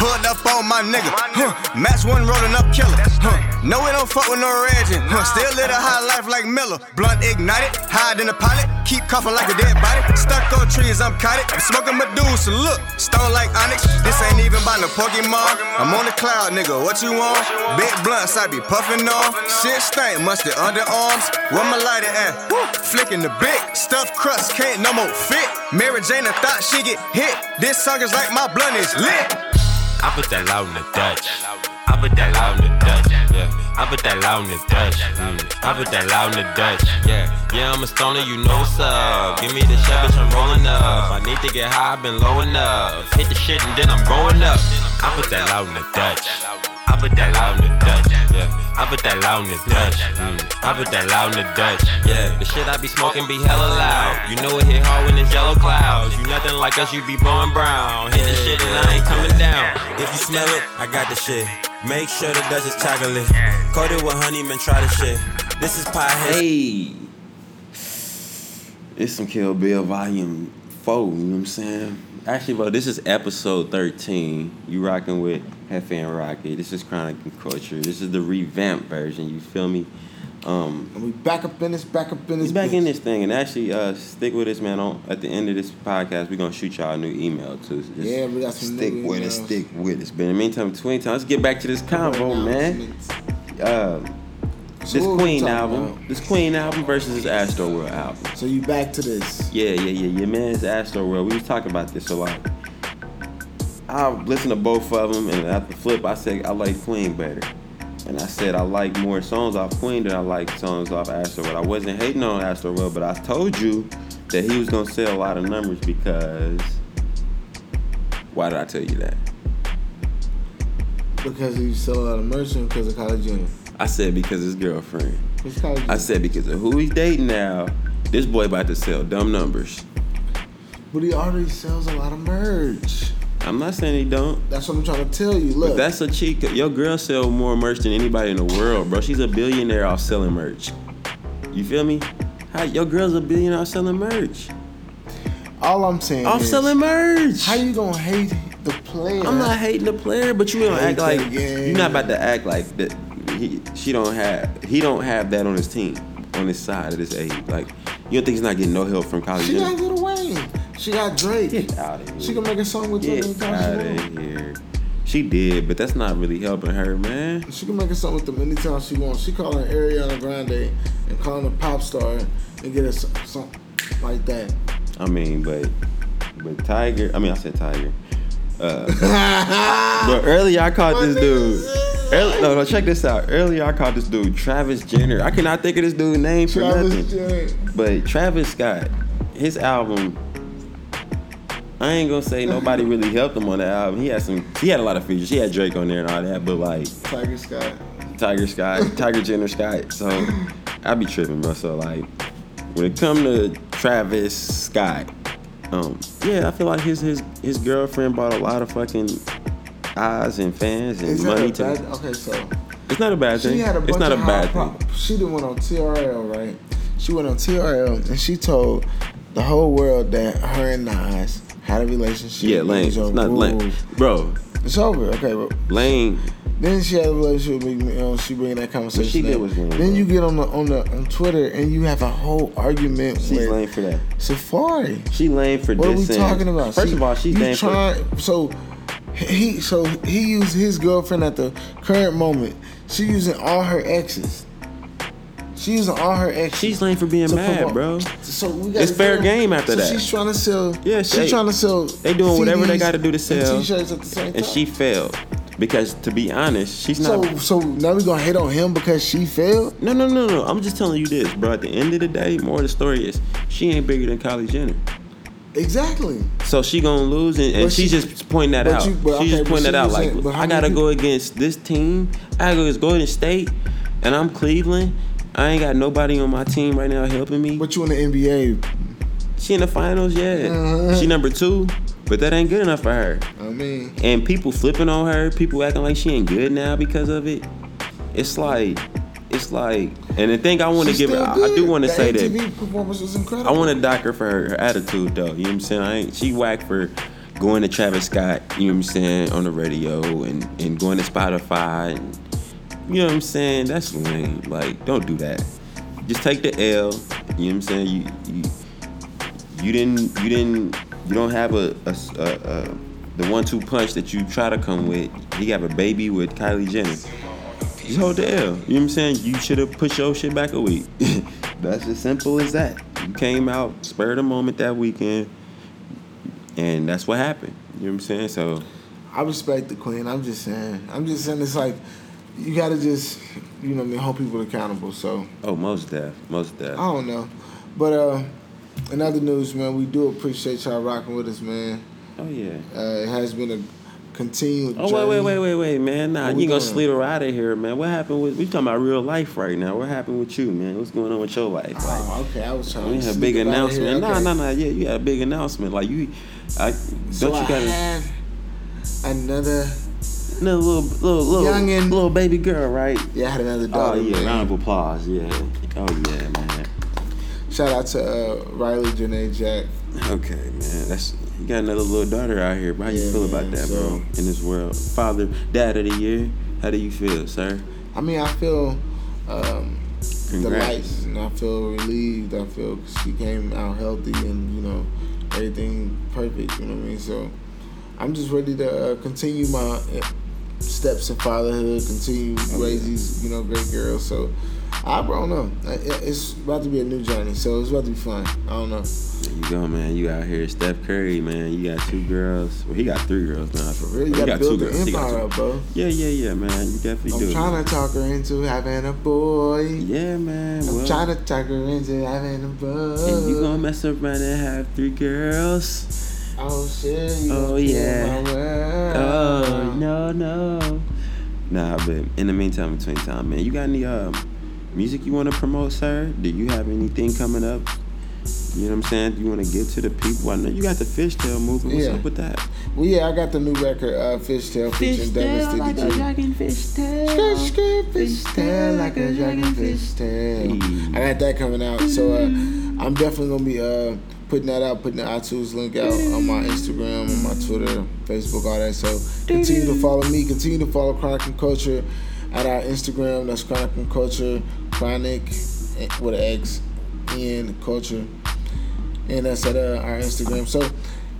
Speaker 8: Pulled up on my nigga, huh? Match one rolling up killer, huh? No, we don't fuck with no regent, huh? Still live a high life like Miller. Blunt ignited, hide in the pilot. Keep coughing like a dead body. Stuck on trees, I'm caught it. I'm smoking Medusa, look, stone like Onyx. This ain't even by no Pokemon. I'm on the cloud, nigga. What you want? Big blunts, I be puffing on. Shit stank, mustard underarms. Where my lighter at? Woo. Flicking the big Stuff crust, can't no more fit. Mary Jane, I thought she get hit. This song is like my blunt is lit.
Speaker 2: I put that loud in the Dutch. I put that loud in the Dutch. Yeah, I put that loud in the Dutch. I put that loud in the Dutch. Yeah, yeah, I'm a stoner, you know what's up. Give me the shit, bitch, I'm rolling up. I need to get high, I've been low enough. Hit the shit and then I'm going up. I put that loud in the Dutch. I put that loud in the Dutch. Yeah, I put that loud in the Dutch. I put that loud in the Dutch. Yeah, the shit I be smoking be hella loud. You know it hit hard when it's yellow clouds. You nothing like us, you be blowing brown. Hit the shit and I ain't coming down.
Speaker 9: If you smell it, I got the shit.
Speaker 2: Make sure the Dutch is chocolate. Coated with honey, man, try the shit. This is pie.
Speaker 3: Hey, it's some Kill Bill Volume Four. You know what I'm saying? Actually, bro, this is episode 13. You rocking with Hefe and Rocky. This is Chronic and Culture. This is the revamped version. You feel me? Um,
Speaker 1: And we back up in this, back up in this.
Speaker 3: Back in this thing, and actually, uh, stick with us, man. On at the end of this podcast, we're gonna shoot y'all a new email too. Just
Speaker 1: Yeah, we got some
Speaker 3: stick with us, stick with us. But in the meantime, between time, let's get back to this convo, man. Uh,
Speaker 1: So
Speaker 3: this Queen album,
Speaker 1: about?
Speaker 3: this Queen album versus this Astroworld album.
Speaker 1: So you back to this?
Speaker 3: Yeah, yeah, yeah. Your man's Astroworld. We was talking about this a lot. I listened to both of them, and at the flip, I said I like Queen better. And I said I like more songs off Queen than I like songs off Astroworld. I wasn't hating on Astroworld, but I told you that he was gonna sell a lot of numbers because. Why did I tell you that?
Speaker 1: Because you sell a lot of merch and because of college union.
Speaker 3: I said because his girlfriend. I said because of who he's dating now. This boy about to sell dumb numbers.
Speaker 1: But he already sells a lot of merch.
Speaker 3: I'm not saying he don't.
Speaker 1: That's what I'm trying to tell you. Look,
Speaker 3: But that's a cheat. Your girl sell more merch than anybody in the world, bro. She's a billionaire off selling merch. You feel me? How your girl's a billionaire off selling merch.
Speaker 1: all I'm saying.
Speaker 3: Off
Speaker 1: is,
Speaker 3: selling merch.
Speaker 1: How you gonna hate the player?
Speaker 3: I'm not hating the player, but you don't act like you're not about to act like that. He, she don't have. He don't have that on his team, on his side of this age. Like you don't think he's not getting no help from Kylie?
Speaker 1: She
Speaker 3: Jenner?
Speaker 1: She got Drake.
Speaker 3: Get out of here.
Speaker 1: She can make a song with them
Speaker 3: Get
Speaker 1: anytime
Speaker 3: out
Speaker 1: she
Speaker 3: of
Speaker 1: wants.
Speaker 3: here. She did, but that's not really helping her, man.
Speaker 1: She can make a song with them anytime she wants. She calling Ariana Grande and calling a pop star and get a song like that.
Speaker 3: I mean, but but Tyga. I mean, I said Tyga. Uh, but earlier I caught this dude. Early, no, no, check this out. Earlier I caught this dude, Travis Jenner. I cannot think of this dude's name for
Speaker 1: Travis
Speaker 3: nothing.
Speaker 1: Jenner.
Speaker 3: But Travis Scott, his album. I ain't gonna say nobody really helped him on that album. He had some. He had a lot of features. He had Drake on there and all that. But like
Speaker 1: Tyga Scott.
Speaker 3: Tyga Scott, Tyga Jenner Scott. So I be tripping, bro. So like when it come to Travis Scott, um, yeah, I feel like his his his girlfriend bought a lot of fucking eyes and fans and
Speaker 1: Is
Speaker 3: money to.
Speaker 1: bad? Okay, so
Speaker 3: It's not a bad thing.
Speaker 1: she had a
Speaker 3: it's not a bad
Speaker 1: high
Speaker 3: thing.
Speaker 1: pro- She did one on TRL, right? She went on TRL and she told the whole world that her and Nas had a relationship.
Speaker 3: Yeah, Lane. It's not
Speaker 1: over.
Speaker 3: Lane, bro.
Speaker 1: It's over. Okay, bro.
Speaker 3: Lane.
Speaker 1: Then she had a relationship with me. You know, she bring that conversation.
Speaker 3: she did was
Speaker 1: Then
Speaker 3: bro.
Speaker 1: you get on the on the on Twitter and you have a whole argument
Speaker 3: She's
Speaker 1: with
Speaker 3: lame for that.
Speaker 1: Safaree.
Speaker 3: She lame for this.
Speaker 1: What are we talking about?
Speaker 3: First
Speaker 1: See,
Speaker 3: of all, she's lame for.
Speaker 1: trying. So he so he used his girlfriend at the current moment. She using all her exes. She using all her ex.
Speaker 3: She's lame for being mad, bro.
Speaker 1: So we got
Speaker 3: It's fair game after
Speaker 1: so
Speaker 3: that.
Speaker 1: She's trying to sell.
Speaker 3: Yeah,
Speaker 1: she's
Speaker 3: they-
Speaker 1: trying to sell.
Speaker 3: they doing whatever they gotta do to sell.
Speaker 1: T-shirts at the same time.
Speaker 3: And she failed because, to be honest, she's
Speaker 1: So
Speaker 3: not.
Speaker 1: so now we gonna hate on him because she failed.
Speaker 3: No, no, no, no. I'm just telling you this, bro. At the end of the day, more of the story is she ain't bigger than Kylie Jenner.
Speaker 1: Exactly.
Speaker 3: So she gonna lose, and, and she's
Speaker 1: she-
Speaker 3: just pointing that out.
Speaker 1: you-
Speaker 3: she's
Speaker 1: okay,
Speaker 3: just pointing
Speaker 1: she
Speaker 3: that out. Like
Speaker 1: saying- but how
Speaker 3: I gotta
Speaker 1: people-
Speaker 3: go against this team. I gotta go against Golden State, and I'm Cleveland. I ain't got nobody on my team right now helping me.
Speaker 1: But you in the NBA.
Speaker 3: She in the finals, yeah.
Speaker 1: Uh-huh.
Speaker 3: She number two, but that ain't good enough for her.
Speaker 1: I mean,
Speaker 3: And people flipping on her, people acting like she ain't good now because of it. It's like, it's like, and the thing I want to give her,
Speaker 1: still
Speaker 3: I, do want to say that
Speaker 1: performance was incredible.
Speaker 3: I want to dock her for her, her attitude though. You know what I'm saying? I ain't she whack for going to Travis Scott, you know what I'm saying, on the radio and, and going to Spotify and you know what I'm saying? That's lame. Like, don't do that. Just take the L. You know what I'm saying? You you you didn't you didn't you don't have a the one two punch that you try to come with. You have a baby with Kylie Jenner. Just hold the L. You know what I'm saying? You should have put your shit back a week. That's as simple as that. You came out, spurred a moment that weekend, and that's what happened. You know what I'm saying? So
Speaker 1: I respect the queen. I'm just saying. I'm just saying it's like you gotta just you know what I mean hold people accountable. So
Speaker 3: Oh, most deaf, most deaf.
Speaker 1: I don't know, but uh, in other news, man, we do appreciate y'all rocking with us, man.
Speaker 3: Oh yeah.
Speaker 1: Uh, it has been a continued.
Speaker 3: Oh wait,
Speaker 1: journey.
Speaker 3: wait, wait, wait, wait, man! Nah, you gonna sleep her out of here, man. What happened with? We talking about real life right now. What happened with you, man? What's going on with your life? Like,
Speaker 1: Oh, okay. I was trying.
Speaker 3: we
Speaker 1: to
Speaker 3: had a big announcement. Nah,
Speaker 1: Okay.
Speaker 3: nah, nah. Yeah, you had a big announcement. Like you, I don't
Speaker 1: So
Speaker 3: you
Speaker 1: I
Speaker 3: gotta?
Speaker 1: had another
Speaker 3: Another little, little, little,
Speaker 1: Youngin'.
Speaker 3: little baby girl, right?
Speaker 1: Yeah, I had another daughter.
Speaker 3: Oh
Speaker 1: daughter.
Speaker 3: yeah,
Speaker 1: man.
Speaker 3: round of applause. Yeah. Oh yeah, man.
Speaker 1: Shout out to uh, Riley Janae Jack.
Speaker 3: Okay, man. That's you got another little daughter out here. How you feel
Speaker 1: man,
Speaker 3: about that,
Speaker 1: so-
Speaker 3: bro? In this world, father, dad of the year. How do you feel, sir?
Speaker 1: I mean, I feel um, delights and I feel relieved. I feel she came out healthy and you know everything perfect. You know what I mean? So I'm just ready to uh, continue my uh, steps in fatherhood. Continue
Speaker 3: Oh,
Speaker 1: raise these you know great girls. So I don't know. It's about to be a new journey. So it's about to be fun. I don't know.
Speaker 3: There you go, man. You out here, Steph Curry, man. You got two girls. Well, he got three girls now. For
Speaker 1: real, you
Speaker 3: got two
Speaker 1: the
Speaker 3: girls.
Speaker 1: Empire
Speaker 3: two-
Speaker 1: up, bro.
Speaker 3: Yeah, yeah, yeah, man. You definitely
Speaker 1: I'm
Speaker 3: do.
Speaker 1: trying to talk her into having a boy.
Speaker 3: Yeah, man.
Speaker 1: I'm
Speaker 3: well,
Speaker 1: trying to talk her into having a boy.
Speaker 3: And you gonna mess around and have three girls?
Speaker 1: Oh shit!
Speaker 3: Oh, yeah.
Speaker 1: kill my world.
Speaker 3: Oh no, no. Nah, but in the meantime, between time, man, you got any um music you want to promote, sir? Do you have anything coming up? You know what I'm saying? You want to get to the people? I know you got the fishtail movement. What's
Speaker 1: Yeah.
Speaker 3: up with that?
Speaker 1: Well, yeah, I got the new record, uh, Fishtail, featuring Devin Sticky G.
Speaker 3: dragon fishtail.
Speaker 1: Skirt, skirt, fishtail, like a dragon fishtail. I got that coming out, so uh, I'm definitely gonna be uh, putting that out, putting the iTunes link out on my Instagram, on my Twitter, Facebook, all that. So continue to follow me, continue to follow Chronic and Culture at our Instagram. That's Chronic and Culture, Chronic eh, with an X, in Culture, and that's at uh, our Instagram. So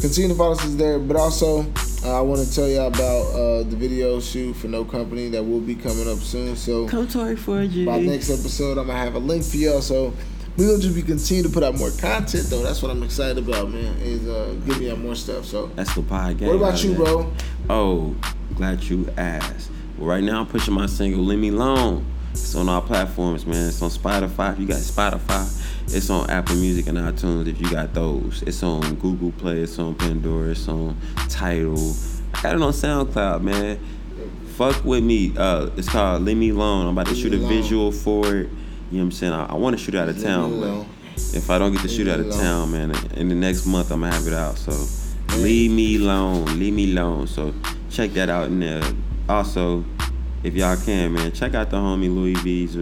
Speaker 1: continue to follow us there, but also uh, I want to tell you about uh, the video shoot for No Company that will be coming up soon. So
Speaker 3: Come toy for you.
Speaker 1: by next episode, I'm gonna have a link for y'all. So we're gonna just be continue to put out more content though. That's what I'm excited about, man. Is uh, giving y'all more stuff. So
Speaker 3: That's the podcast.
Speaker 1: what about you, bro?
Speaker 3: Oh, glad you asked. Well, right now I'm pushing my single "Leave Me Alone." It's on all platforms, man. It's on Spotify. If you got Spotify, it's on Apple Music and iTunes. If you got those, it's on Google Play. It's on Pandora. It's on Tidal. I got it on SoundCloud, man. Fuck with me. Uh, it's called "Leave Me Alone." I'm about to
Speaker 1: Leave
Speaker 3: shoot a
Speaker 1: Alone.
Speaker 3: visual for it. You know what I'm saying? I, I want to shoot out of town, but if I don't get to shoot out of town, man, in the next month I'm gonna have it out. So leave me alone, leave me alone. So check that out in there. Also, if y'all can, man, check out the homie Louis V's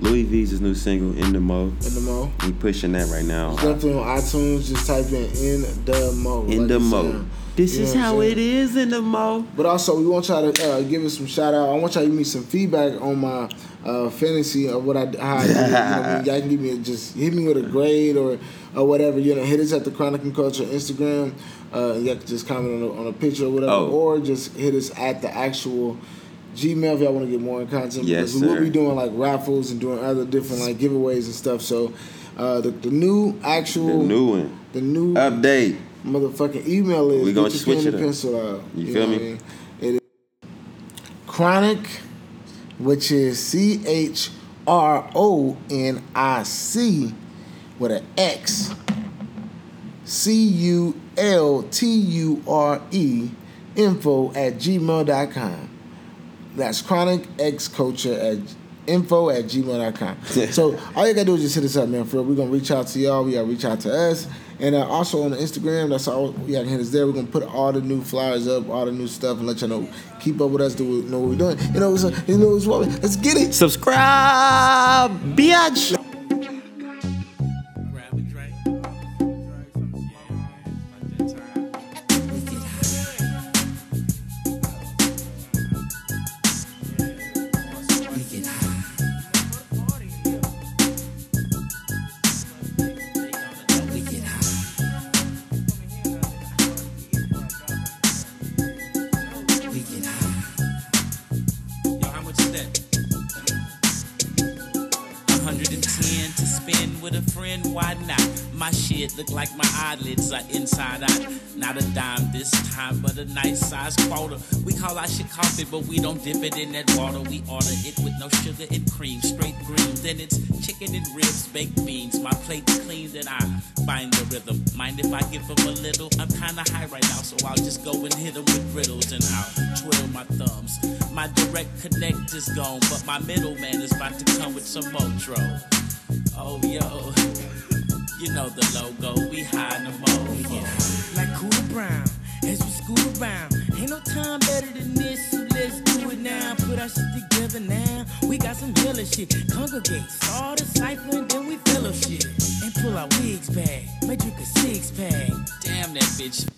Speaker 3: Louis V's new single "In the Mo."
Speaker 1: In the mo.
Speaker 3: We pushing that right now.
Speaker 1: Definitely on iTunes. Just type in in the mo.
Speaker 3: In
Speaker 1: like
Speaker 3: the Mo.
Speaker 1: sound.
Speaker 3: This
Speaker 1: You
Speaker 3: is how it is in the Mo.
Speaker 1: But also, we want y'all to uh, give us some shout out. I want y'all to give me some feedback on my uh, fantasy of what I how I do. You know what I mean? Y'all can give me a, just hit me with a grade or or whatever. You know, hit us at the Chronic and Culture Instagram. Uh, y'all can just comment on a, on a picture or whatever,
Speaker 3: Oh.
Speaker 1: or just hit us at the actual. Gmail if y'all want to get more content
Speaker 3: Yes,
Speaker 1: because we will be doing like raffles and doing other different like giveaways and stuff. So uh, the, the new actual The
Speaker 3: new one.
Speaker 1: the new
Speaker 3: Update.
Speaker 1: motherfucking email is
Speaker 3: We gonna switch it up.
Speaker 1: pencil out.
Speaker 3: You
Speaker 1: know
Speaker 3: feel
Speaker 1: what
Speaker 3: me?
Speaker 1: I mean? It is chronic, which is C H R O N I C with an X. C U L T U R E info at gmail.com. That's chronic x culture at info at gmail.com. so all you gotta do is just hit us up, man. For real. we're gonna reach out to y'all. We gotta reach out to us. And uh, also on the Instagram, that's all y'all hit there. We're gonna put all the new flyers up, all the new stuff, and let y'all know. Keep up with us. Do know what we're doing. You know, so, you know, it's what let's get it.
Speaker 3: Subscribe, bitch.
Speaker 9: Look like my eyelids are inside out. Not a dime this time, but a nice size quarter. We call our shit coffee, but we don't dip it in that water. We order it with no sugar and cream, straight green. Then it's chicken and ribs, baked beans. My plate's clean, then I find the rhythm. Mind if I give them a little? I'm kinda high right now, so I'll just go and hit them with riddles and I'll twiddle my thumbs. My direct connect is gone, but my middleman is about to come with some motro. Oh, yo. You know the logo, we in the mo.
Speaker 10: like Cooler Brown. As we scoot around, ain't no time better than this. So let's do
Speaker 9: it now, put our shit together now. We got some hella shit. Congregate, start a cipher and then we fellowship. And pull our wigs back, might drink a six pack. Damn that bitch.